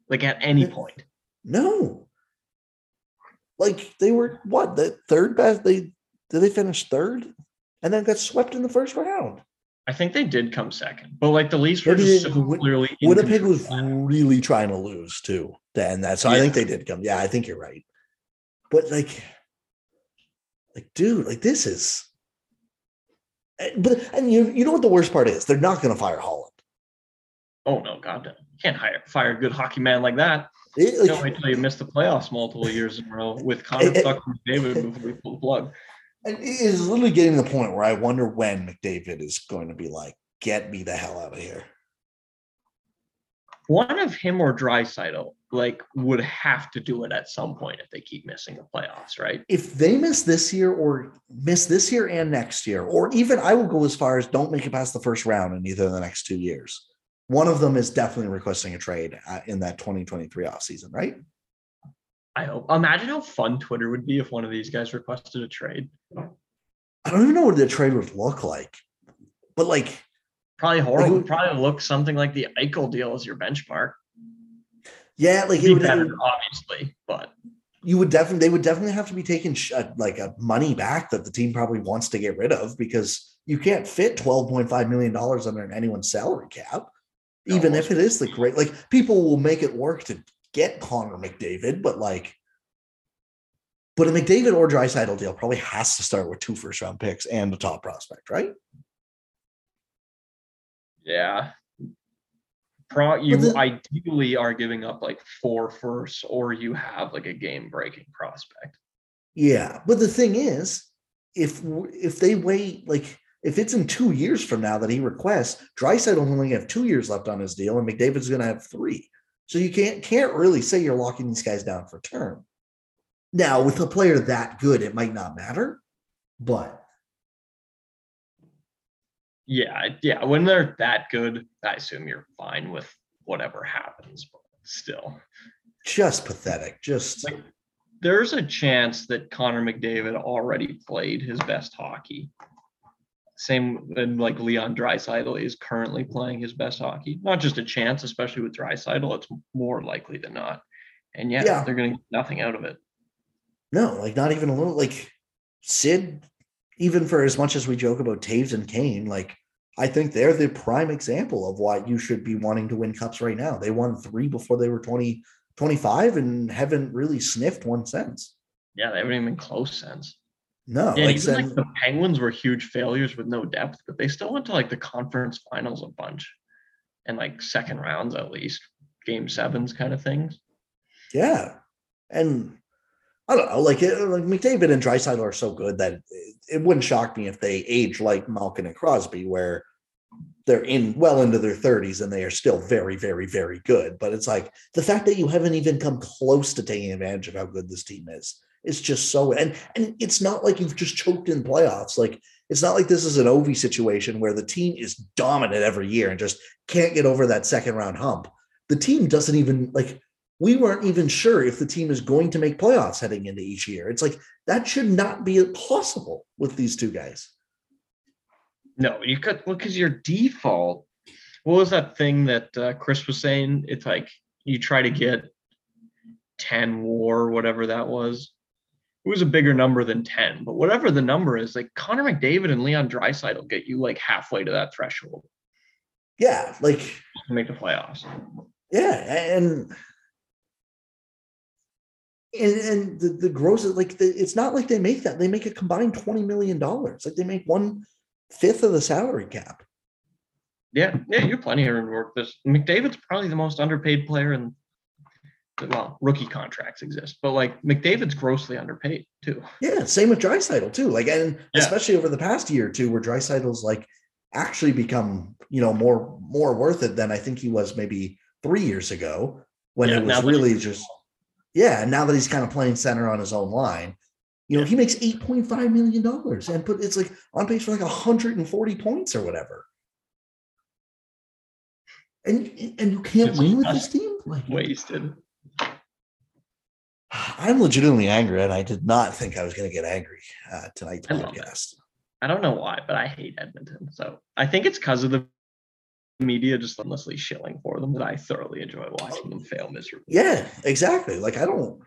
like at any point. No. Like they were what the third best they did they finish third? And then got swept in the first round. I think they did come second but like the least were just so clearly winnipeg was really trying to lose too to end that so yeah. i think they did come yeah i think you're right. But like like, dude, like this is. Eh, but and you you know what the worst part is? They're not going to fire Holland. Oh no, God, no. you can't hire fire a good hockey man like that. It, like, Don't wait till you miss the playoffs multiple years in a row with Connor fucking McDavid before we pull the plug. And it is literally getting to the point where I wonder when McDavid is going to be like, "Get me the hell out of here." One of him or Draisaitl like would have to do it at some point if they keep missing the playoffs, right? If they miss this year or miss this year and next year, or even I will go as far as don't make it past the first round in either of the next two years. One of them is definitely requesting a trade uh, in that 2023 offseason, right? I hope. Imagine how fun Twitter would be if one of these guys requested a trade. I don't even know what the trade would look like, but like probably horrible. Like, probably look something like the Eichel deal as your benchmark. Yeah, like it would better, obviously, but you would definitely they would definitely have to be taking sh- uh, like a money back that the team probably wants to get rid of because you can't fit twelve point five million dollars under anyone's salary cap, no, even if it is the great. Like people will make it work to get Connor McDavid, but like. But a McDavid or Draisaitl deal probably has to start with two first round picks and a top prospect, right? Yeah, Pro, you the, ideally are giving up like four firsts, or you have like a game breaking prospect. Yeah, but the thing is, if if they wait like if it's in two years from now that he requests, Draisaitl will only have two years left on his deal, and McDavid's going to have three. So you can't can't really say you're locking these guys down for term. Now, with a player that good, it might not matter, but yeah, yeah. When they're that good, I assume you're fine with whatever happens, but still. Just pathetic. Just like there's a chance that Connor McDavid already played his best hockey. Same and like Leon Draisaitl is currently playing his best hockey. Not just a chance, especially with Draisaitl, it's more likely than not. And yet yeah. they're getting nothing out of it. No, like not even a little like Sid even for as much as we joke about Toews and Kane, like I think they're the prime example of why you should be wanting to win cups right now. They won three before they were 20, 25 and haven't really sniffed one since. Yeah, they haven't even been close since. No, yeah, like, even like the Penguins were huge failures with no depth, but they still went to like the conference finals a bunch and like second rounds at least, game sevens kind of things. Yeah. And I don't know, like, it, like McDavid and Draisaitl are so good that it, it wouldn't shock me if they age like Malkin and Crosby, where they're in well into their 30s and they are still very, very, very good. But it's like the fact that you haven't even come close to taking advantage of how good this team is. It's just so and and it's not like you've just choked in playoffs. Like it's not like this is an Ovi situation where the team is dominant every year and just can't get over that second round hump. The team doesn't even like we weren't even sure if the team is going to make playoffs heading into each year. It's like that should not be possible with these two guys. No, you could look because your default. What was that thing that uh, Chris was saying? It's like you try to get 10 war, whatever that was. It was a bigger number than 10, but whatever the number is, like Connor McDavid and Leon Draisaitl will get you like halfway to that threshold. Yeah, like make the playoffs. Yeah, and and, and the, the gross is like the, it's not like they make that. They make a combined 20 million dollars. Like they make one fifth of the salary cap. Yeah yeah you're plenty of work this. Mcdavid's probably the most underpaid player in well rookie contracts exist but like mcdavid's grossly underpaid too. Yeah same with Draisaitl too. Like and yeah. especially over the past year or two where Draisaitl's like actually become you know more more worth it than i think he was maybe three years ago when yeah, it was really just yeah, and now that he's kind of playing center on his own line, you know, he makes eight point five million dollars and put it's like on pace for like hundred and forty points or whatever. And and you can't it's win with this team. Like wasted. I'm legitimately angry, and I did not think I was going to get angry uh, tonight's podcast. I don't know why, but I hate Edmonton. So I think it's because of the media just endlessly shilling for them that I thoroughly enjoy watching them fail miserably. Yeah, exactly. Like I don't,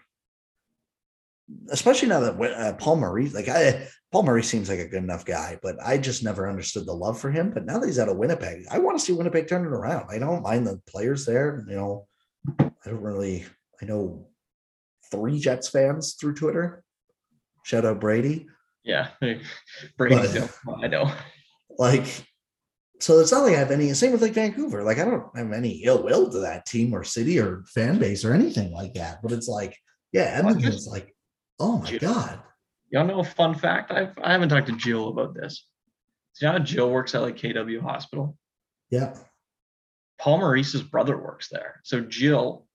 especially now that uh, Paul Maurice, like I, Paul Maurice seems like a good enough guy, but I just never understood the love for him. But now that he's out of Winnipeg, I want to see Winnipeg turn it around. I don't mind the players there. You know, I don't really. I know three Jets fans through Twitter. Shout out Brady. Yeah, Brady. I know. Like so it's not like I have any same with like Vancouver. Like I don't have any ill will to that team or city or fan base or anything like that. But it's like, yeah, Edmonton's like, oh my god. Y'all know a fun fact? I've I haven't talked to Jill about this. So you know Jill works at like KW Hospital? Yeah. Paul Maurice's brother works there. So Jill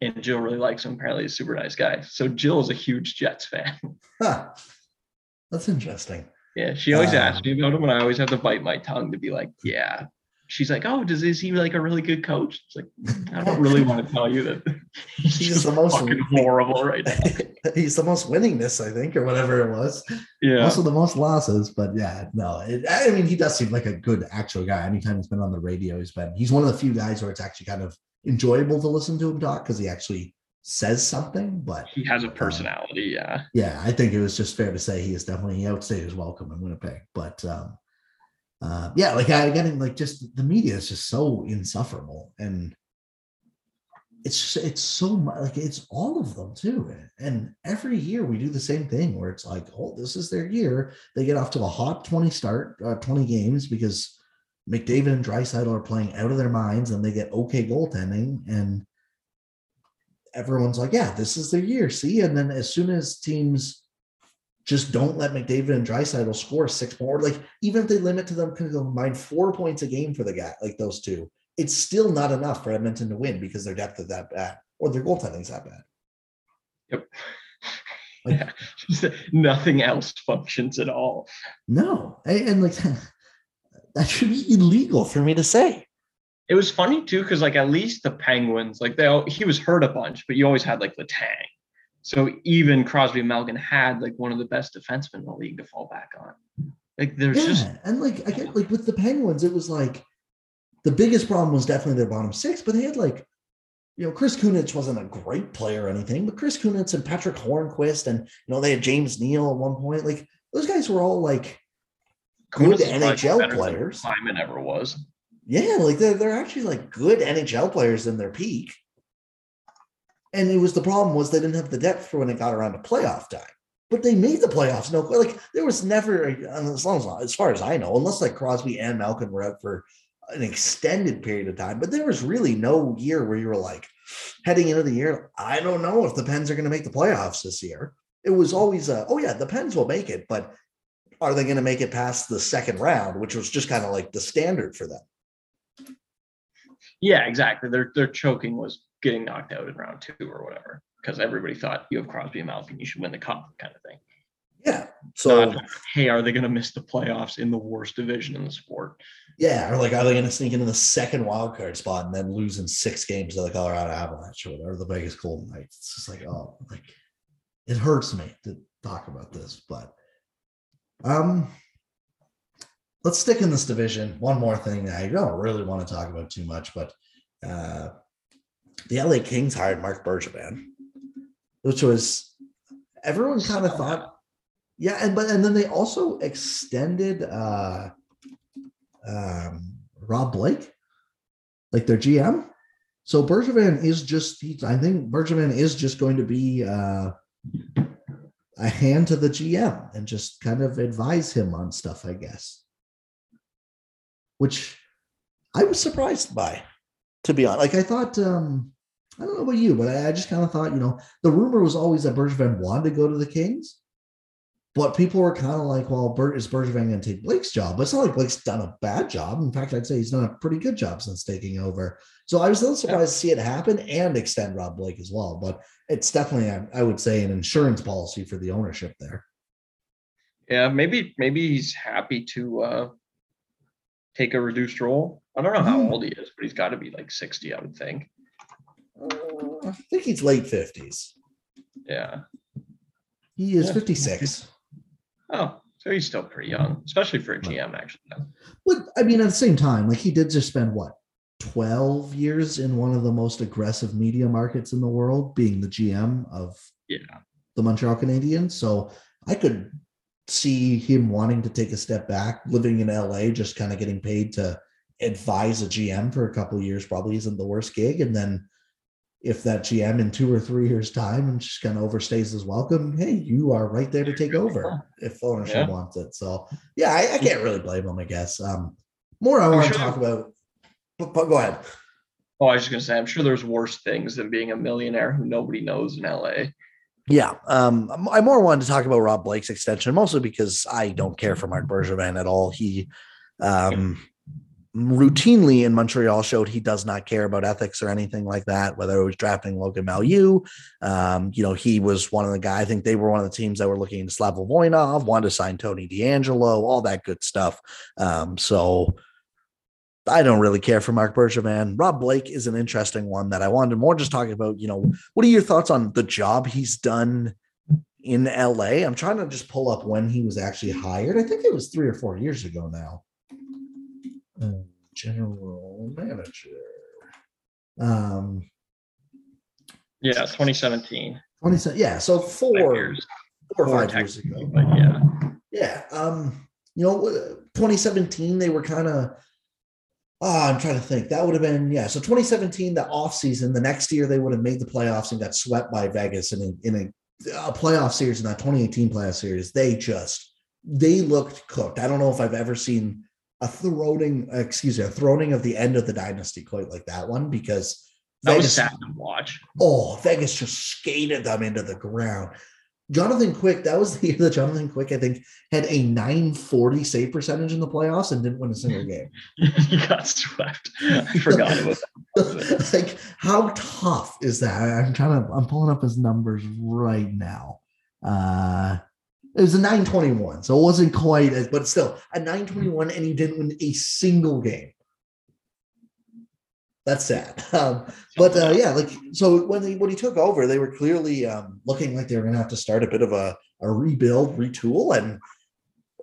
and Jill really likes him. Apparently, he's a super nice guy. So Jill is a huge Jets fan. Huh. That's interesting. Yeah, she always um, asks me about him, and I always have to bite my tongue to be like, "Yeah." She's like, "Oh, does is he like a really good coach?" It's like I don't really want to tell you that he's, he's the most fucking horrible right now. he's the most winningness, I think, or whatever it was. Yeah, also the most losses. But yeah, no, it, I mean, he does seem like a good actual guy. Anytime he's been on the radio, he's been he's one of the few guys where it's actually kind of enjoyable to listen to him talk because he actually says something, but he has a um, personality. Uh, yeah. Yeah. I think it was just fair to say he is definitely, he outstayed his welcome in Winnipeg. But um, uh, yeah, like I getting like just the media is just so insufferable. And it's just, it's so much like it's all of them too. And every year we do the same thing where it's like, oh, this is their year. They get off to a hot 20 start, uh, 20 games because McDavid and Draisaitl are playing out of their minds and they get okay goaltending. And everyone's like, yeah, this is their year. See, and then as soon as teams just don't let McDavid and Draisaitl score six more, like even if they limit to them combined four points a game for the guy, like those two, it's still not enough for Edmonton to win because their depth is that bad or their goaltending's that bad. Yep. Like, yeah, nothing else functions at all. No, and, and like that should be illegal for me to say it was funny too because like at least the Penguins like they he was hurt a bunch, but you always had like Letang. So even Crosby and Malkin had like one of the best defensemen in the league to fall back on. Like there's yeah, just and like I get like with the Penguins, it was like the biggest problem was definitely their bottom six, but they had like you know, Chris Kunitz wasn't a great player or anything, but Chris Kunitz and Patric Hornqvist and you know, they had James Neal at one point. Like those guys were all like good NHL players. Simon ever was. Yeah, like they're they're actually like good NHL players in their peak. And it was the problem was they didn't have the depth for when it got around to playoff time. But they made the playoffs. No, like there was never, as long as as far as I know, unless like Crosby and Malkin were out for an extended period of time. But there was really no year where you were like heading into the year. I don't know if the Pens are going to make the playoffs this year. it was always oh yeah, the Pens will make it, but are they going to make it past the second round, which was just kind of like the standard for them? Yeah, exactly. Their their choking was getting knocked out in round two or whatever because everybody thought you have Crosby and Malkin, you should win the cup, kind of thing. Yeah. So, Not, hey, are they going to miss the playoffs in the worst division in the sport? yeah, or like, are they going to sneak into the second wild card spot and then lose in six games to the Colorado Avalanche or whatever, the Vegas Golden Knights? It's just like, oh, like it hurts me to talk about this, but um, let's stick in this division. One more thing I don't really want to talk about too much, but uh, the LA Kings hired Mark Bergevin, which was everyone kind of thought, yeah, and but and then they also extended uh, um, Rob Blake, like their GM. So Bergevin is just, he, I think Bergevin is just going to be uh, a hand to the GM and just kind of advise him on stuff, I guess. Which I was surprised by, to be honest. Like I thought, um, I don't know about you, but I, I just kind of thought, you know, the rumor was always that Bergevin wanted to go to the Kings. But people were kind of like, well, Bert is Bergevin going to take Blake's job? But it's not like Blake's done a bad job. In fact, I'd say he's done a pretty good job since taking over. So I was a little surprised to see it happen and extend Rob Blake as well. But it's definitely, I would say, an insurance policy for the ownership there. Yeah, maybe maybe he's happy to uh take a reduced role. I don't know how Mhm. old he is, but he's got to be like 60, I would think. Uh, I think he's late 50s. Yeah. He is Yeah. 56. Oh, so he's still pretty young, especially for a GM, actually. But I mean, at the same time, like he did just spend what 12 years in one of the most aggressive media markets in the world, being the GM of Yeah. the Montreal Canadiens. So I could see him wanting to take a step back, living in LA, just kind of getting paid to advise a GM for a couple of years probably isn't the worst gig. And then if that GM in two or three years' time and just kind of overstays his welcome, hey, you are right there to take over if ownership Yeah. wants it. So yeah, I, I can't really blame him, I guess. Um, more I want to talk about, but, but go ahead. Oh, I was just gonna say, I'm sure there's worse things than being a millionaire who nobody knows in LA. Yeah, um, I more wanted to talk about Rob Blake's extension, mostly because I don't care for Mark Bergevin at all. He um, routinely in Montreal showed he does not care about ethics or anything like that. Whether it was drafting Logan Mailloux, um, you know, he was one of the guys. I think they were one of the teams that were looking Slava Voinov, wanted to sign Tony DeAngelo, all that good stuff. Um, so. I don't really care for Mark Bergevin. Rob Blake is an interesting one that I wanted more just talking about. You know, what are your thoughts on the job he's done in LA? I'm trying to just pull up when he was actually hired. I think it was three or four years ago now. Uh, general manager. Um, Yeah, 2017. 27, yeah, so four, four or Four five years ago. But yeah. Yeah. Um, you know, uh, 2017, they were kind of oh, I'm trying to think. That would have been, yeah. So 2017, the off season, the next year they would have made the playoffs and got swept by Vegas in a, in a, a playoff series in that 2018 playoff series. They just they looked cooked. I don't know if I've ever seen a throwing, excuse me, a throwing of the end of the dynasty quite like that one because That was Vegas- sad to watch. Oh, Vegas just skated them into the ground. Jonathan Quick, that was the year that Jonathan Quick, I think, had a 940 save percentage in the playoffs and didn't win a single game. he got swept. I forgot about that. like, how tough is that? I'm trying to, I'm pulling up his numbers right now. Uh, it was a 921, so it wasn't quite as, but still a 921, and he didn't win a single game. That's sad. Um, but uh, yeah, like so when they when he took over, they were clearly um, looking like they were going to have to start a bit of a, a rebuild, retool, and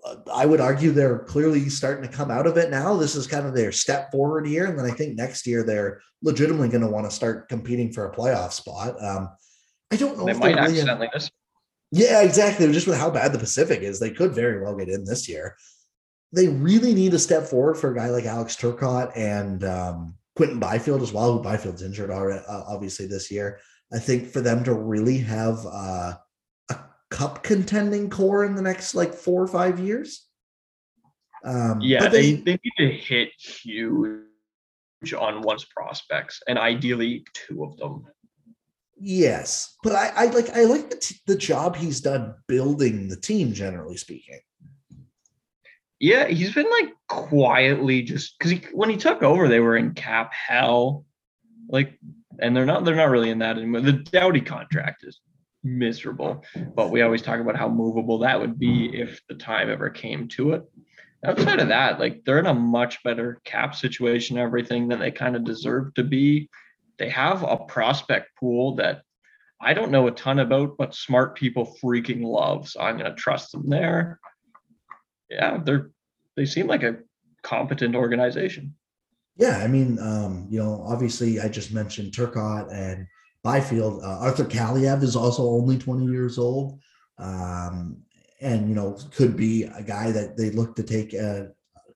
uh, I would argue they're clearly starting to come out of it now. This is kind of their step forward year, and then I think next year they're legitimately going to want to start competing for a playoff spot. Um, I don't know They if might really- accidentally miss. yeah, exactly. Just with how bad the Pacific is, they could very well get in this year. They really need to step forward for a guy like Alex Turcotte and um, Quinton Byfield as well. Who Byfield's injured already, uh, obviously this year. I think for them to really have uh, a cup contending core in the next like four or five years. Um, Yeah, they, they need to hit huge on one's prospects and ideally two of them. Yes, but I, I like I like the, t- the job he's done building the team. Generally speaking, Yeah, he's been like quietly just because he, when he took over, they were in cap hell, like, and they're not they're not really in that anymore. The Doughty contract is miserable, but we always talk about how movable that would be if the time ever came to it. Outside of that, like they're in a much better cap situation, everything that they kind of deserve to be. They have a prospect pool that I don't know a ton about, but smart people freaking love. So I'm gonna trust them there. Yeah, they're they seem like a competent organization. yeah. I mean, um, you know, obviously, I just mentioned Turcotte and Byfield. Uh, Arthur Kaliyev is also only twenty years old, um, and you know, could be a guy that they look to take a,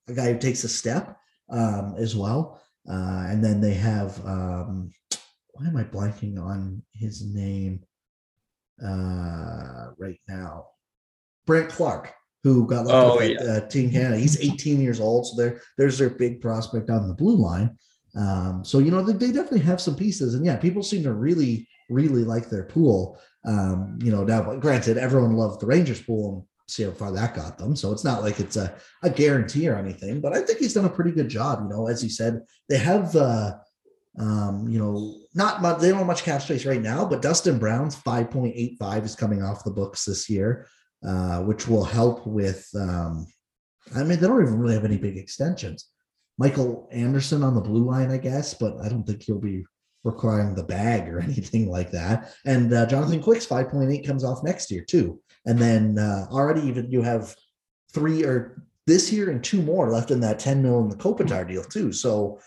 a guy who takes a step um, as well. Uh, and then they have um, why am I blanking on his name uh, right now? Brandt Clarke, who got left Oh, off at uh, Team Canada. He's 18 years old, so there there's their big prospect on the blue line. Um, so you know they, they definitely have some pieces, and yeah, people seem to really really like their pool. Um, you know, now granted, everyone loved the Rangers pool and see how far that got them. So it's not like it's a, a guarantee or anything, but I think he's done a pretty good job. You know, as you said, they have uh um, you know, not much, they don't have much cap space right now, but Dustin Brown's 5.85 is coming off the books this year, uh, which will help with um, I mean, they don't even really have any big extensions. Michael Anderson on the blue line, I guess, but I don't think he'll be requiring the bag or anything like that. And uh, Jonathan Quick's 5.8 comes off next year, too. And then uh, already even you have three or this year and two more left in that 10 mil in the Kopitar deal, too. So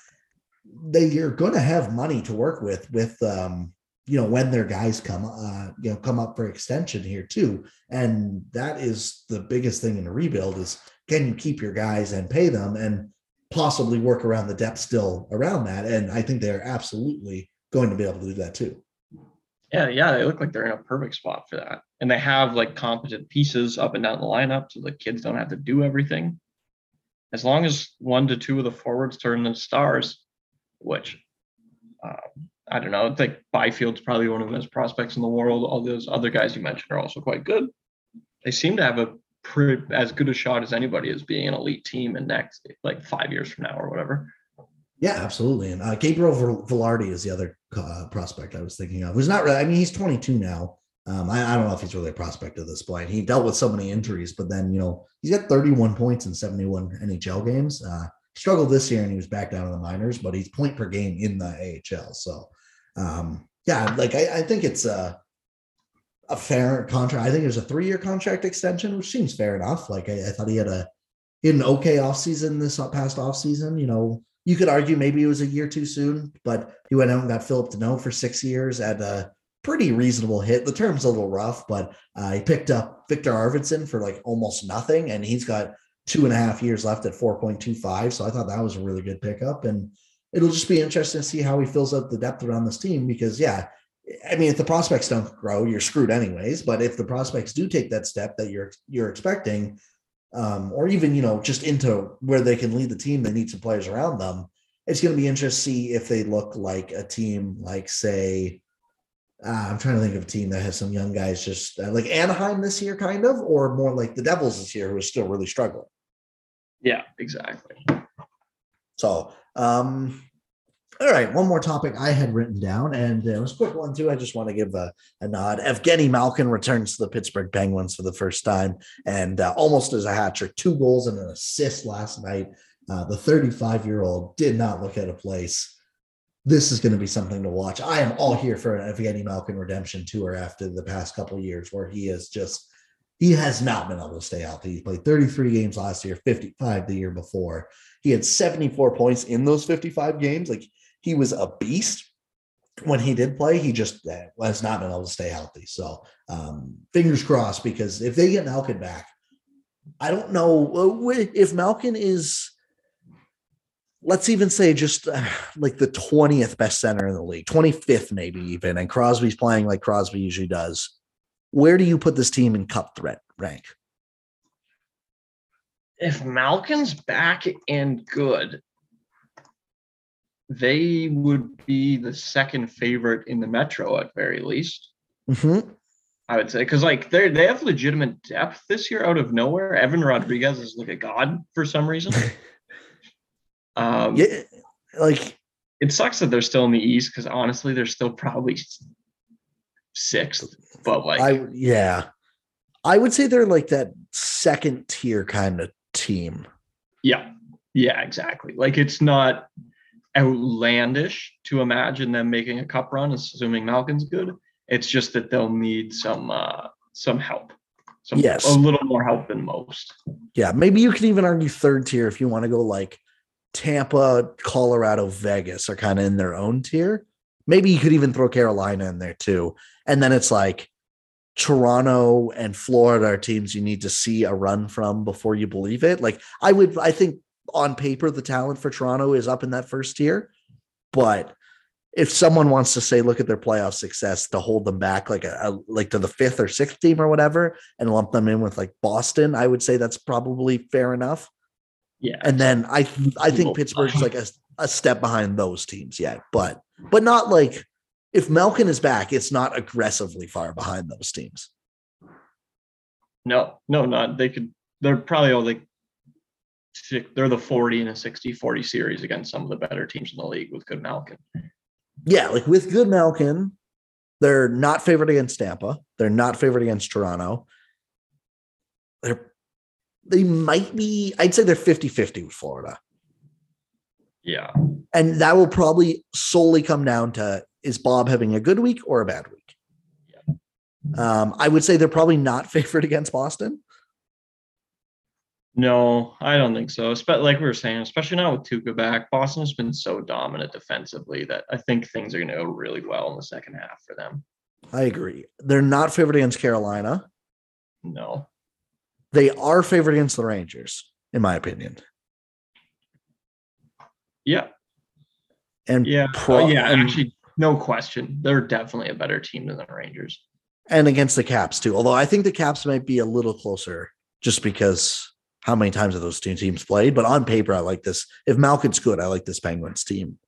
they you're going to have money to work with with um you know when their guys come uh you know come up for extension here too and that is the biggest thing in a rebuild is can you keep your guys and pay them and possibly work around the depth still around that and i think they're absolutely going to be able to do that too Yeah, yeah, they look like they're in a perfect spot for that. And they have like competent pieces up and down the lineup so the kids don't have to do everything. As long as one to two of the forwards turn into stars, which um, I don't know, I think Byfield's probably one of the best prospects in the world. All those other guys you mentioned are also quite good. They seem to have a pretty as good a shot as anybody as being an elite team in next like five years from now or whatever. yeah absolutely and uh, gabriel Vilardi is the other uh, prospect i was thinking of who's not really i mean he's 22 now um, I, I don't know if he's really a prospect at this point. He dealt with so many injuries, but then you know he's got 31 points in 71 NHL games. Uh, struggled this year and he was back down in the minors, but he's point per game in the AHL. So um, yeah, like I, I think it's a a fair contract. I think there's a three year contract extension, which seems fair enough. Like I, I thought he had a had an okay offseason this past offseason. You know, you could argue maybe it was a year too soon, but he went out and got Phillip Danault for six years at a pretty reasonable hit. The term's a little rough, but uh, he picked up Viktor Arvidsson for like almost nothing, and he's got two and a half years left at 4.25. So I thought that was a really good pickup. And it'll just be interesting to see how he fills out the depth around this team because, yeah, I mean, if the prospects don't grow, you're screwed anyways. But if the prospects do take that step that you're you're expecting, um, or even you know just into where they can lead the team, they need some players around them. It's going to be interesting to see if they look like a team like say. Uh, I'm trying to think of a team that has some young guys, just uh, like Anaheim this year, kind of, or more like the Devils this year, who are still really struggling. Yeah, exactly. So, um, all right, one more topic I had written down, and it was a quick one too. I just want to give a, a nod. Evgeny Malkin returns to the Pittsburgh Penguins for the first time, and uh, almost as a hat trick, two goals and an assist last night. Uh, the 35 year old did not look at a place. This is going to be something to watch. I am all here for an Evgeny Malkin redemption tour after the past couple years, where he is just he has not been able to stay healthy. He played 33 games last year, 55 the year before. He had 74 points in those 55 games. Like he was a beast when he did play. He just uh, has not been able to stay healthy. So um, fingers crossed because if they get Malkin back, I don't know uh, if Malkin is. Let's even say just uh, like the 20th best center in the league, 25th maybe even, and Crosby's playing like Crosby usually does where do you put this team in cup threat rank? If Malkin's back and good, they would be the second favorite in the Metro at very least. Mhm. I would say because like they they have legitimate depth this year out of nowhere. Evan Rodrigues is like a god for some reason. um, Yeah, like it sucks that they're still in the East because honestly, they're still probably sixth. But like, I yeah, I would say they're like that second tier kind of team. yeah, yeah, exactly. Like it's not outlandish to imagine them making a cup run, assuming Malkin's good. It's just that they'll need some uh some help. Some Yes. a little more help than most. Yeah, maybe you could even argue third tier if you want to go like Tampa, Colorado, Vegas are kind of in their own tier. Maybe you could even throw Carolina in there too. And then it's like Toronto and Florida are teams you need to see a run from before you believe it. Like I would, I think on paper, the talent for Toronto is up in that first tier. But if someone wants to say, look at their playoff success to hold them back like a, a like to the fifth or sixth team or whatever, and lump them in with like Boston, I would say that's probably fair enough. Yeah. And then I I think Pittsburgh's like a, a step behind those teams yet, but but not like if Melkin is back, it's not aggressively far behind those teams. No, no, not they could. They're probably all like they're the 40 and a 60 40 series against some of the better teams in the league with good Malkin. Yeah, like with good Melkin, they're not favored against Tampa. They're not favored against Toronto. They're they might be, I'd say they're 50-50 with Florida. Yeah. And that will probably solely come down to is Bob having a good week or a bad week? Um, I would say they're probably not favored against Boston. No, I don't think so. But like we were saying, especially now with Tuukka back, Boston's been so dominant defensively that I think things are going to go really well in the second half for them. I agree. They're not favored against Carolina. No. They are favored against the Rangers, in my opinion. Yeah. And Yeah. pro- Oh, yeah. and, Actually, no question. They're definitely a better team than the Rangers. and against the Caps too. Although I think the Caps might be a little closer just because how many times have those two teams played? But on paper, I like this. If Malkin's good, I like this Penguins team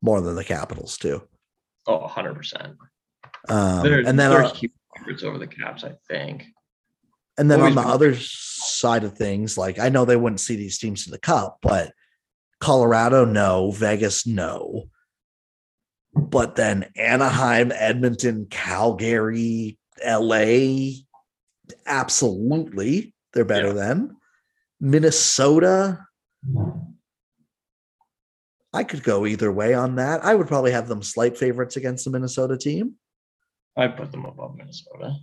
more than the Capitals too. Oh, 100%. Um, and then they're uh, huge favorites over the Caps, I think. And then on the been- other side of things, like I know they wouldn't see these teams in the cup, but Colorado, no, Vegas, no. But then Anaheim, Edmonton, Calgary, LA, absolutely. They're better Yeah. than Minnesota. I could go either way on that. I would probably have them slight favorites against the Minnesota team. I put them above Minnesota.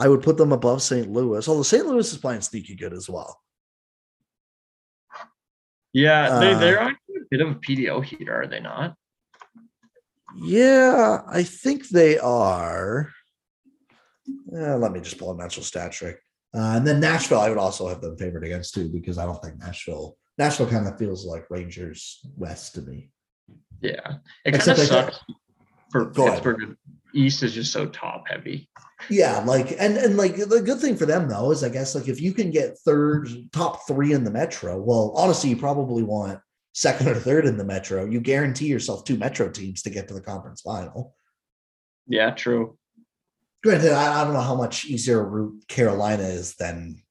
I would put them above St. Louis, although St. Louis is playing sneaky good as well. Yeah, they, Uh, they're actually a bit of a PDO heater, are they not? Yeah, I think they are. Uh, let me just pull a natural stat trick. Uh, and then Nashville, I would also have them favored against too, because I don't think Nashville, Nashville kind of feels like Rangers West to me. Yeah. It kind Except of sucks for Go ahead. East is just so top heavy. Yeah, like and and like the good thing for them though is I guess like if you can get third, top three in the Metro, well, honestly, you probably want second or third in the Metro. You guarantee yourself two Metro teams to get to the conference final. Yeah, true. Granted, I, I don't know how much easier route Carolina is than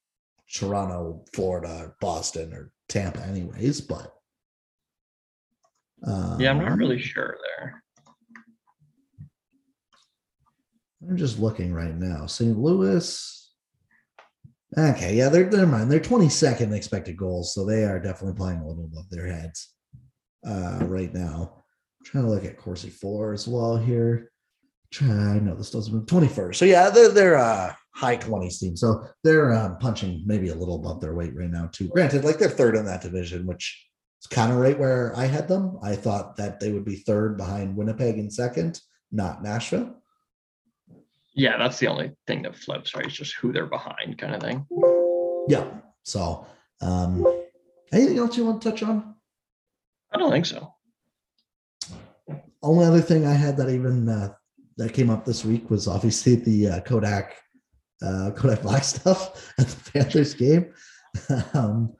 Toronto, Florida, Boston, or Tampa, anyways. But Yeah, I'm not um, really sure there. I'm just looking right now. St. Louis. Okay, yeah, they're never mind. They're 22nd expected goals, so they are definitely playing a little above their heads uh, right now. trying to look at Corsi for as well here. Try no, this doesn't move 21st. So yeah, they're they're uh high 20s team. So they're um, punching maybe a little above their weight right now, too. Granted, like they're third in that division, which is kind of right where I had them. I thought that they would be third behind Winnipeg in second, not Nashville. Yeah, that's the only thing that flips, right? It's just who they're behind kind of thing. Yeah. So, um, anything else you want to touch on? I don't think so. Only other thing I had that even uh, that came up this week was obviously the uh, Kodak uh, Kodak Black stuff at the Panthers game. um,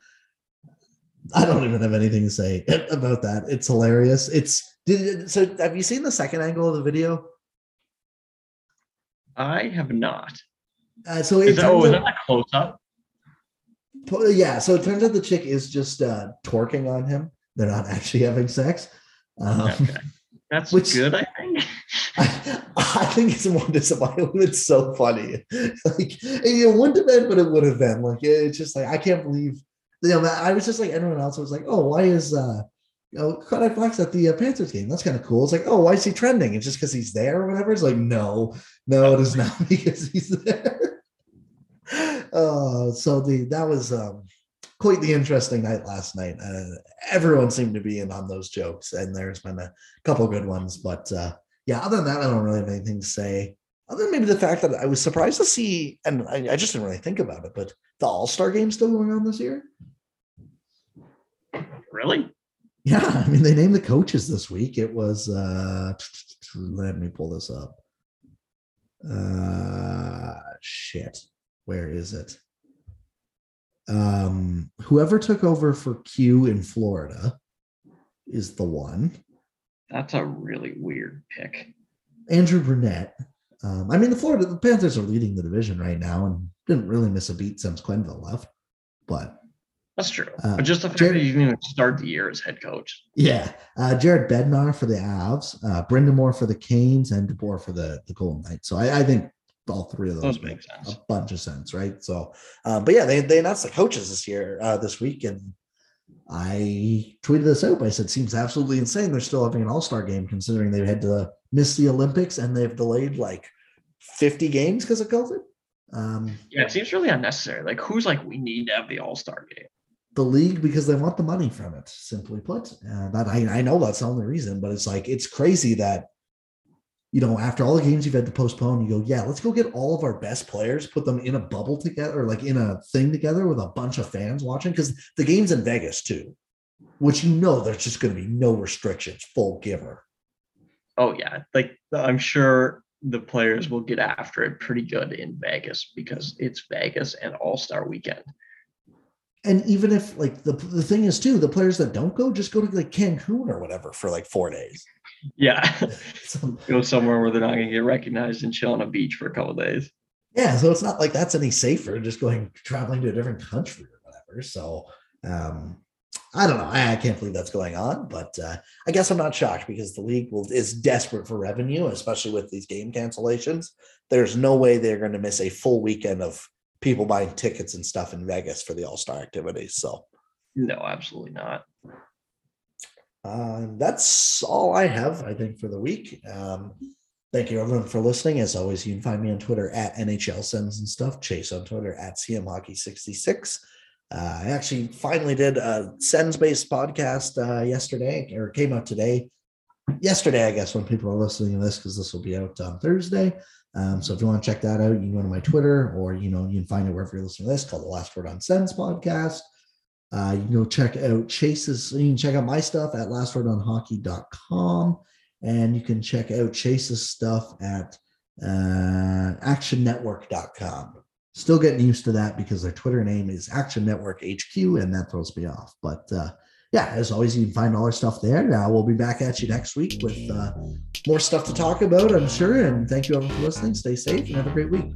I don't even have anything to say about that. It's hilarious. It's did so. Have you seen the second angle of the video? I have not. Uh, so Is it that, oh, is that a close up? Yeah, so it turns out the chick is just uh, twerking on him. They're not actually having sex. Um, Okay. That's Which- good, I think. I, I think it's more disappointing. It's so funny. Like it wouldn't have been, but it would have been. Like it's just like I can't believe. You know, I was just like everyone else was like, oh, why is uh, you know, Kodak Black at the uh, Panthers game? That's kind of cool. It's like, oh, why is he trending? It's just because he's there or whatever. It's like, no, no, it is not because he's there. uh, so the that was um quite the interesting night last night. Uh, everyone seemed to be in on those jokes, and there's been a couple good ones. But uh, yeah, other than that, I don't really have anything to say. Other than maybe the fact that I was surprised to see, and I, I just didn't really think about it, but the All Star game still going on this year. Really? Yeah, I mean they named the coaches this week. It was uh let me pull this up. Uh shit. Where is it? Um whoever took over for Q in Florida is the one. That's a really weird pick. Andrew Brunette. Um, I mean the Florida the Panthers are leading the division right now and didn't really miss a beat since Quenneville left. But That's true. Uh, but just the fact Jared- that you didn't even start the year as head coach. Yeah, uh, Jared Bednar for the Avs, uh, Brind'Amour for the Canes, and DeBoer for the the Golden Knights. So I, I think all three of those, Those make sense. a bunch of sense, right? So, uh, but yeah, they they announced the coaches this year, uh, this week, and I tweeted this out. I said, "Seems absolutely insane. They're still having an All Star game, considering they've had to miss the Olympics and they've delayed like fifty games because of COVID." Um, Yeah, it seems really unnecessary. Like, who's like, we need to have the All Star game? The league because they want the money from it. Simply put, uh, that I, I know that's the only reason, but it's like it's crazy that you know after all the games you've had to postpone, you go, yeah, let's go get all of our best players, put them in a bubble together, or like in a thing together with a bunch of fans watching because the game's in Vegas too, which you know there's just going to be no restrictions, full giver. Oh, yeah. Like, I'm sure the players will get after it pretty good in Vegas because it's Vegas and All Star weekend. And even if like the the thing is too, the players that don't go just go to like Cancun or whatever for like four days. Yeah. So, Go somewhere where they're not going to get recognized and chill on a beach for a couple days. yeah so it's not like that's any safer just going traveling to a different country or whatever so um i don't know i, I can't believe that's going on but uh, i guess i'm not shocked because the league will, is desperate for revenue especially with these game cancellations there's no way they're going to miss a full weekend of people buying tickets and stuff in vegas for the all-star activities so No, absolutely not. uh, that's all I have, I think, for the week. Um, thank you, everyone, for listening. As always, you can find me on Twitter at NHL Sens and stuff. Chase on Twitter at CM Hockey 66. Uh, I actually finally did a Sens based podcast uh, yesterday, or came out today. Yesterday, I guess, when people are listening to this, because this will be out on Thursday. Um, so if you want to check that out, you can go to my Twitter, or you know, you can find it wherever you're listening to this, called the Last Word on Sens podcast. Uh, you can go check out Chase's, you can check out my stuff at lastwordonhockey.com and you can check out Chase's stuff at uh, actionnetwork.com. Still getting used to that because their Twitter name is Action Network HQ and that throws me off. But uh, yeah, as always, you can find all our stuff there. Now we'll be back at you next week with uh, more stuff to talk about, I'm sure. And thank you everyone for listening. Stay safe and have a great week.